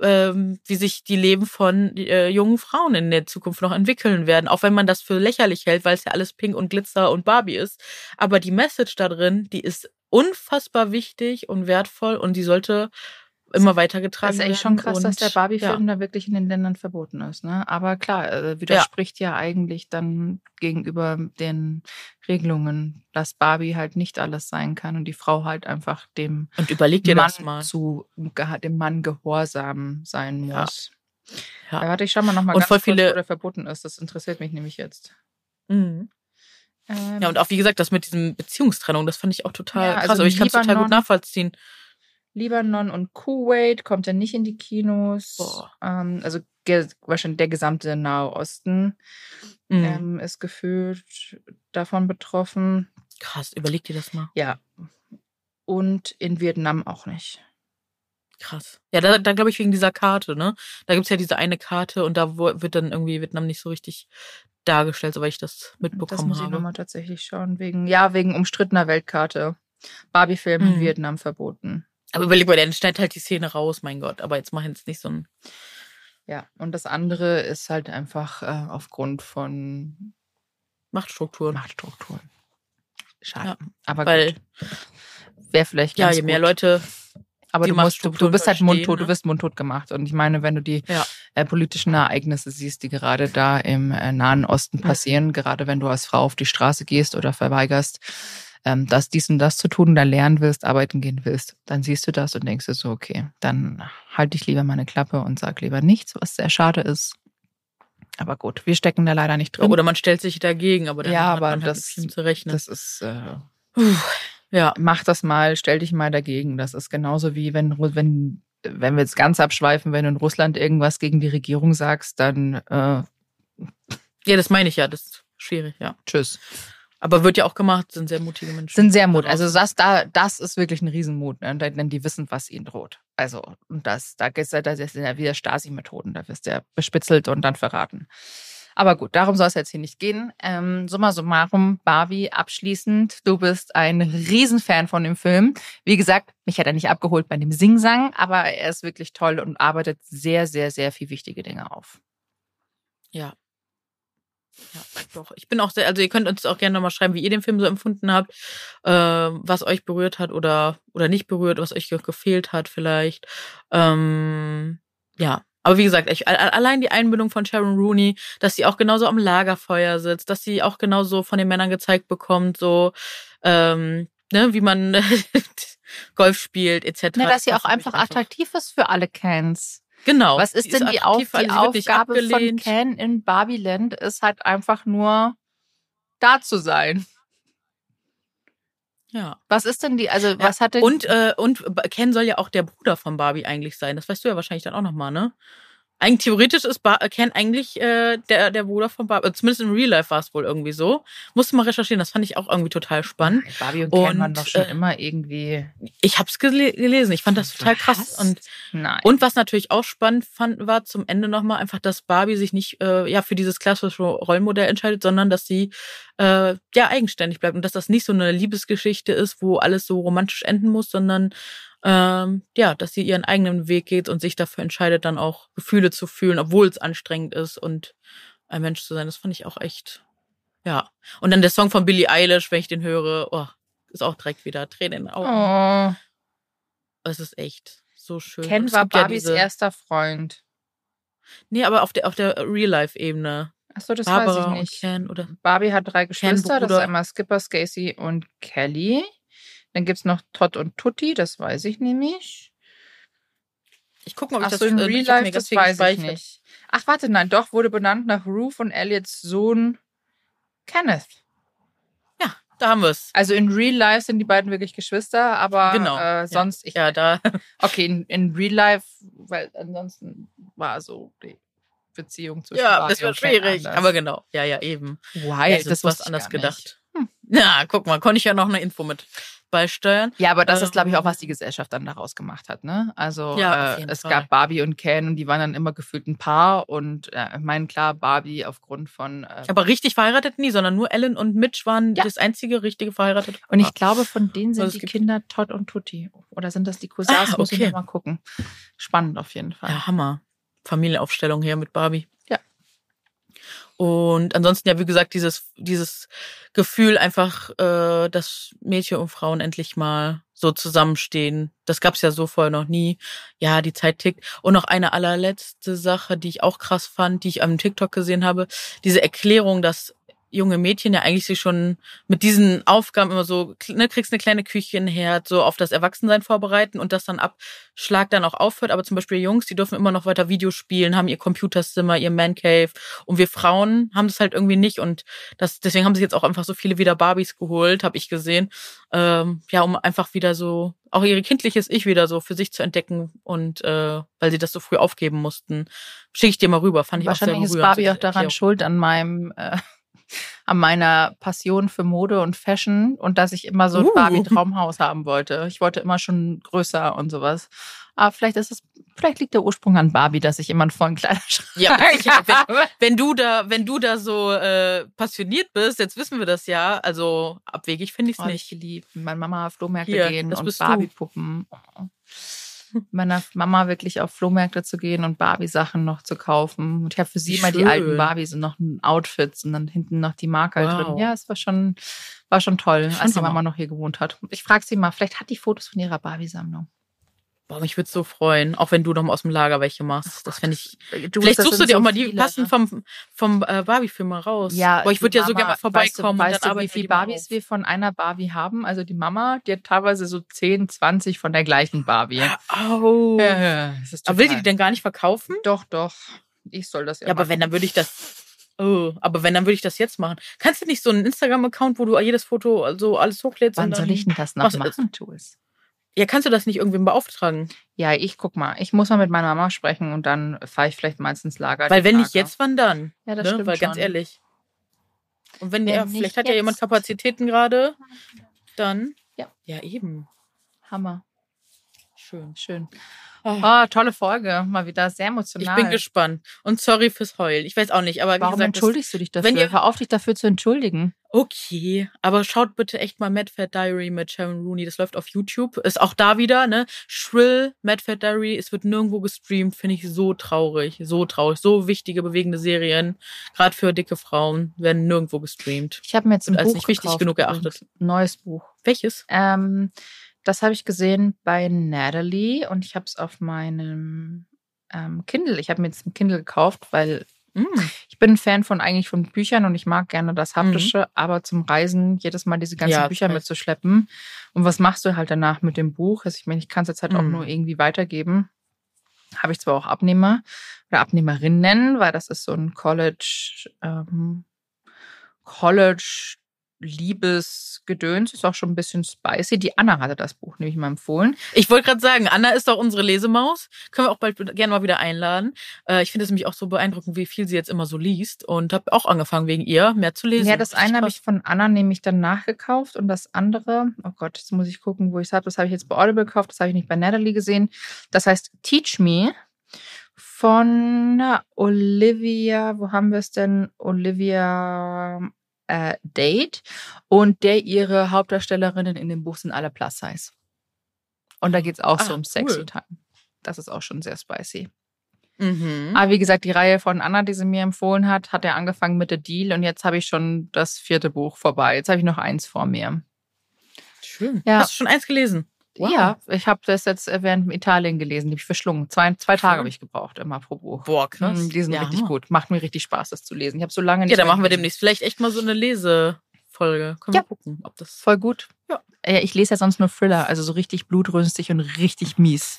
ähm, wie sich die Leben von äh, jungen Frauen in der Zukunft noch entwickeln werden. Auch wenn man das für lächerlich hält, weil es ja alles Pink und Glitzer und Barbie ist. Aber die Message da drin, die ist unfassbar wichtig und wertvoll und die sollte immer weitergetragen Das werden. ist echt schon krass, dass der Barbie-Film ja. da wirklich in den Ländern verboten ist. Ne? Aber klar, äh, widerspricht ja. eigentlich dann gegenüber den Regelungen, dass Barbie halt nicht alles sein kann und die Frau halt einfach dem Und überleg dir Mann das mal. zu dem Mann gehorsam sein Ja. muss. Ja. Ja. warte, ich schau mal nochmal ganz voll kurz, viele- wo der verboten ist. Das interessiert mich nämlich jetzt. Mhm. Ähm, Ja, und auch wie gesagt, das mit diesem Beziehungstrennung, das fand ich auch total Ja, krass, also aber ich kann es total gut nachvollziehen. Libanon und Kuwait kommt ja nicht in die Kinos. Ähm, also wahrscheinlich der gesamte Nahe Osten Mhm. ähm, ist gefühlt davon betroffen. Krass, überleg dir das mal. Ja. Und in Vietnam auch nicht. Krass. Ja, da, da glaube ich wegen dieser Karte, ne? Da gibt's ja diese eine Karte und da wird dann irgendwie Vietnam nicht so richtig dargestellt, soweit ich das Das mitbekommen muss ich habe. nochmal tatsächlich schauen. Wegen, ja, wegen umstrittener Weltkarte. Barbie-Film in Mhm. Vietnam verboten. Aber überleg mal, der schneidet halt die Szene raus, mein Gott. Aber jetzt mach jetzt nicht so ein. Ja, und das andere ist halt einfach äh, aufgrund von Machtstrukturen. Machtstrukturen. Schade. Ja, Aber Weil. Wäre vielleicht ja, ganz je mehr gut. Leute. Aber die du, musst, du, du bist halt mundtot, ne? du wirst mundtot gemacht. Und ich meine, wenn du die Ja. äh, politischen Ereignisse siehst, die gerade da im äh, Nahen Osten passieren, gerade wenn du als Frau auf die Straße gehst oder verweigerst, ähm, das, dies und das zu tun, da lernen willst, arbeiten gehen willst, dann siehst du das und denkst dir so, okay, dann halte ich lieber meine Klappe und sag lieber nichts, was sehr schade ist. Aber gut, wir stecken da leider nicht drin. Oder man stellt sich dagegen, aber dann Ja, hat aber man halt das- ihm zu rechnen. das ist, äh, Puh, ja. mach das mal, stell dich mal dagegen. Das ist genauso wie wenn, wenn, wenn wir jetzt ganz abschweifen, wenn du in Russland irgendwas gegen die Regierung sagst, dann äh, Ja, das meine ich ja. Das ist schwierig, ja. tschüss. Aber wird ja auch gemacht, sind sehr mutige Menschen. Sind sehr Mut. Daraus. Also das, da, das ist wirklich ein Riesenmut. Ne? Denn denn die wissen, was ihnen droht. Also, und das, da ist ja, das sind ja wieder Stasi-Methoden. Da wirst du ja bespitzelt und dann verraten. Aber gut, darum soll es jetzt hier nicht gehen. Ähm, summa summarum, Barbie, abschließend, du bist ein Riesenfan von dem Film. Wie gesagt, mich hat er nicht abgeholt bei dem Singsang, aber er ist wirklich toll und arbeitet sehr, sehr, sehr viel wichtige Dinge auf. Ja. Ja, doch. Ich bin auch sehr, also ihr könnt uns auch gerne nochmal schreiben, wie ihr den Film so empfunden habt, äh, was euch berührt hat oder, oder nicht berührt, was euch ge- gefehlt hat vielleicht. Ähm, ja. Aber wie gesagt, ich, allein die Einbindung von Sharon Rooney, dass sie auch genauso am Lagerfeuer sitzt, dass sie auch genauso von den Männern gezeigt bekommt, so, ähm, ne, wie man Golf spielt, etc. Na, dass sie auch einfach attraktiv ist für alle Cans. Genau. Was ist Sie denn die, attraktiv, Auf die Aufgabe von. Ken in Barbieland ist halt einfach nur da zu sein. Ja. Was ist denn die, also was hat denn Und, äh, und Ken soll ja auch der Bruder von Barbie eigentlich sein. Das weißt du ja wahrscheinlich dann auch nochmal, ne? Eigentlich theoretisch ist Bar Ken eigentlich äh, der, der Bruder von Barbie. Zumindest im Real Life war es wohl irgendwie so. Musste mal recherchieren, das fand ich auch irgendwie total spannend. Barbie und Ken waren Und, doch schon äh, immer irgendwie. Ich hab's gele gelesen, ich fand das total krass. Was? Und, Nein. und was natürlich auch spannend fand, war zum Ende nochmal einfach, dass Barbie sich nicht äh, ja für dieses klassische Rollenmodell entscheidet, sondern dass sie äh, ja eigenständig bleibt und dass das nicht so eine Liebesgeschichte ist, wo alles so romantisch enden muss, sondern ähm, ja, dass sie ihren eigenen Weg geht und sich dafür entscheidet, dann auch Gefühle zu fühlen, obwohl es anstrengend ist und ein Mensch zu sein. Das fand ich auch echt, ja. Und dann der Song von Billie Eilish, wenn ich den höre, oh, ist auch direkt wieder Tränen in den Augen. Oh. Es ist echt so schön. Ken war ja Barbies diese- erster Freund. Nee, aber auf der, auf der Real-Life-Ebene. Achso, das Barbara weiß ich nicht. Ken oder. Barbie hat drei Geschwister. Das ist einmal Skipper, Stacy und Kelly. Dann gibt's noch Todd und Tutti, das weiß ich nämlich. Ich gucke mal, ob ich Achso, das in äh, Real Life, das weiß ich nicht. Ach, warte, nein, doch, wurde benannt nach Ruth und Elliots Sohn Kenneth. Ja, da haben wir es. Also in Real Life sind die beiden wirklich Geschwister, aber Genau, ja. äh, sonst, ich, Ja, da. okay, in, in Real Life, weil ansonsten war so die Beziehung zwischen Ja, das war schwierig. Aber genau. Ja, ja, eben. Why? Also das ich anders gedacht. Ja, guck mal, konnte ich ja noch eine Info mit beisteuern. Ja, aber das ist, glaube ich, auch, Ähm, was die Gesellschaft dann daraus gemacht hat. Ne? Also Ja, äh, es Fall. gab Barbie und Ken und die waren dann immer gefühlt ein Paar. Und äh, ich meine, klar, Barbie aufgrund von. Äh, Aber richtig verheiratet nie, sondern nur Ellen und Mitch waren Ja. das einzige richtige verheiratete und ich glaube, von denen sind Also die Kinder Todd und Tutti. Oder sind das die Cousins? Ah, Muss ich okay. noch mal gucken. Spannend auf jeden Fall. Ja, Hammer. Familienaufstellung hier mit Barbie. Und ansonsten ja, wie gesagt, dieses, dieses Gefühl einfach, äh, dass Mädchen und Frauen endlich mal so zusammenstehen. Das gab's ja so vorher noch nie. Ja, die Zeit tickt. Und noch eine allerletzte Sache, die ich auch krass fand, die ich am TikTok gesehen habe. Diese Erklärung, dass junge Mädchen ja eigentlich sich schon mit diesen Aufgaben immer so, ne, kriegst eine kleine Küche, ein Herd, so auf das Erwachsensein vorbereiten und das dann ab Schlag dann auch aufhört. Aber zum Beispiel Jungs, die dürfen immer noch weiter Videos spielen, haben ihr Computerzimmer, ihr Mancave. Und wir Frauen haben das halt irgendwie nicht. Und das, deswegen haben sich jetzt auch einfach so viele wieder Barbies geholt, habe ich gesehen. Ähm, ja, um einfach wieder so, auch ihr kindliches Ich wieder so für sich zu entdecken und äh, weil sie das so früh aufgeben mussten. Schicke ich dir mal rüber, fand ich Wahrscheinlich auch ist sehr berührend. Barbie auch daran schuld an meinem, äh, an meiner Passion für Mode und Fashion und dass ich immer so ein Uh. Barbie-Traumhaus haben wollte. Ich wollte immer schon größer und sowas. Aber vielleicht ist es, vielleicht liegt der Ursprung an Barbie, dass ich immer einen vollen Kleiderschrank Ja, mit Sicherheit. wenn, habe. wenn du da, wenn du da so äh, passioniert bist, jetzt wissen wir das ja. Also abwegig finde ich es Oh, ich nicht. geliebt. Meine Mama Flohmärkte Hier, gehen das und. Barbie-Puppen. Oh. Meiner Mama wirklich auf Flohmärkte zu gehen und Barbie-Sachen noch zu kaufen. Und ich habe für sie Wie immer die schön. alten Barbies und noch ein Outfits und dann hinten noch die Marke Wow. drin. Ja, es war schon, war schon toll, Schon als die. Mama noch hier gewohnt hat. Ich frage sie mal, vielleicht hat die Fotos von ihrer Barbie-Sammlung. Boah, mich würde so freuen, auch wenn du noch mal aus dem Lager welche machst. Das fände ich. Du, Vielleicht suchst du dir so auch mal die viele, passen vom vom äh, Barbie-Film mal raus. Ja, Boah, ich würde ja so gerne mal vorbeikommen Weißt du, weißt du, wie viele Barbies wir von einer Barbie haben? Also die Mama, die hat teilweise so 10, 20 von der gleichen Barbie. Oh. Ja, Aber will die denn gar nicht verkaufen? Doch, doch. Ich soll das ja, Ja, aber wenn, dann würde ich das. Oh, aber wenn, dann würde ich das jetzt machen. Kannst du nicht so einen Instagram-Account, wo du jedes Foto so alles hochlädst? Wann soll ich denn das noch machen, Jules? Ja, kannst du das nicht irgendwem beauftragen? Ja, ich guck mal. Ich muss mal mit meiner Mama sprechen und dann fahre ich vielleicht ins Lager. Weil wenn nicht Tage. jetzt, wann dann? Ja, das ne? stimmt Weil ganz schon. ehrlich. Und wenn, Wenn ja, nicht vielleicht hat ja jemand. Kapazitäten gerade, dann. Ja. Ja, eben. Hammer. Schön. Schön. Oh, Oh, tolle Folge. Mal wieder sehr ich emotional. bin gespannt. Und sorry fürs Heulen. Ich weiß auch nicht, aber wie Warum gesagt, das, entschuldigst du dich dafür? wenn ihr- Hör auf, dich dafür zu entschuldigen. Okay. Aber schaut bitte echt mal Mad Fat Diary mit Sharon Rooney. Das läuft auf YouTube. Ist auch da wieder, ne? Shrill, Mad Fat Diary. Es wird nirgendwo gestreamt. Finde ich so traurig. So traurig. So wichtige, bewegende Serien. Gerade für dicke Frauen werden nirgendwo gestreamt. Ich habe mir jetzt ein Wird als Buch nicht wichtig gekauft, genug erachtet. Neues Buch. Welches? Ähm, das habe ich gesehen bei Natalie und ich habe es auf meinem ähm, Kindle. Ich habe mir jetzt ein Kindle gekauft, weil. Ich bin ein Fan von eigentlich von Büchern und ich mag gerne das Haptische, aber zum Reisen jedes Mal diese ganzen Mhm. Ja, Bücher mitzuschleppen. Und was machst du halt danach mit dem Buch? Also ich meine, ich kann es jetzt halt auch Mhm. nur irgendwie weitergeben. Habe ich zwar auch Abnehmer oder Abnehmerinnen, weil das ist so ein College, ähm, College Liebesgedöns, ist auch schon ein bisschen spicy. Die Anna hatte das Buch nämlich mal empfohlen. Ich wollte gerade sagen, Anna ist doch unsere Lesemaus. Können wir auch bald gerne mal wieder einladen. Äh, ich finde es nämlich auch so beeindruckend, wie viel sie jetzt immer so liest. Und habe auch angefangen, wegen ihr mehr zu lesen. Ja, das eine habe ich von Anna nämlich dann nachgekauft und das andere, oh Gott, jetzt muss ich gucken, wo ich es habe. Das habe ich jetzt bei Audible gekauft, das habe ich nicht bei Natalie gesehen. Das heißt Teach Me von Olivia, wo haben wir es denn? Olivia äh, Date. Und der ihre Hauptdarstellerinnen in dem Buch sind alle Plus Size. Und da geht es auch Ah, so um Sex cool. Time. Das ist auch schon sehr spicy. Mhm. Aber wie gesagt, die Reihe von Anna, die sie mir empfohlen hat, hat ja angefangen mit The Deal und jetzt habe ich schon das vierte Buch vorbei. Jetzt habe ich noch eins vor mir. Schön. Ja. Hast du schon eins gelesen? Wow. Ja, ich habe das jetzt während Italien gelesen, die habe ich verschlungen. Zwei, zwei Tage habe ich gebraucht, immer pro Buch. Boah, krass. Mm, Die sind ja, richtig Hammer. gut. Macht mir richtig Spaß, das zu lesen. Ich habe so lange nicht Ja, dann machen wir demnächst vielleicht echt mal so eine Lesefolge. Können Ja. wir gucken, ob das. Voll gut. Ja. Ja, ich lese ja sonst nur Thriller, also so richtig blutrünstig und richtig mies.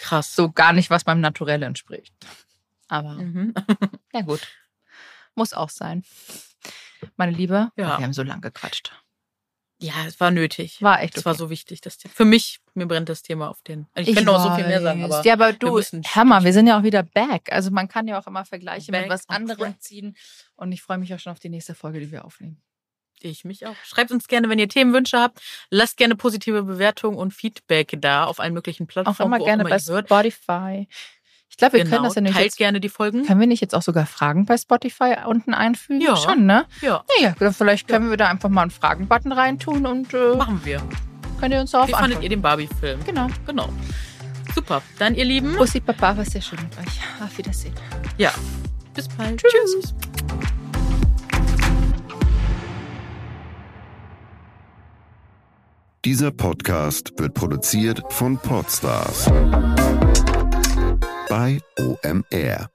Krass. So gar nicht, was meinem Naturell entspricht. Aber Mhm. ja gut. Muss auch sein. Meine Liebe, Ja. wir haben so lange gequatscht. Ja, es war nötig. War echt Es war so wichtig. Das Thema. Für mich, mir brennt das Thema auf den. Ich, Ich könnte noch so viel mehr sagen, aber ja, aber du, Hammer, wir sind ja auch wieder back. Also man kann ja auch immer Vergleiche Back mit was anderem ziehen. Und ich freue mich auch schon auf die nächste Folge, die wir aufnehmen. ich mich auch. Schreibt uns gerne, wenn ihr Themenwünsche habt. Lasst gerne positive Bewertungen und Feedback da auf allen möglichen Auch Plattformen. immer wo gerne auch bei immer hört. Spotify. Ich glaube, wir Genau. können das ja nicht Teilt jetzt, gerne die Folgen. Können wir nicht jetzt auch sogar Fragen bei Spotify unten einfügen? Ja. Schon, ne? Ja, Ja, ja, vielleicht können wir da einfach mal einen Fragen-Button reintun und äh, machen wir. könnt ihr uns darauf Wie fandet antworten. ihr den Barbie-Film? Genau. Genau. Super. Dann, ihr Lieben. Bussi Papa, war sehr schön mit euch. Auf Wiedersehen. Ja. Bis bald. Tschüss. Tschüss. Dieser Podcast wird produziert von Podstars bei OMR.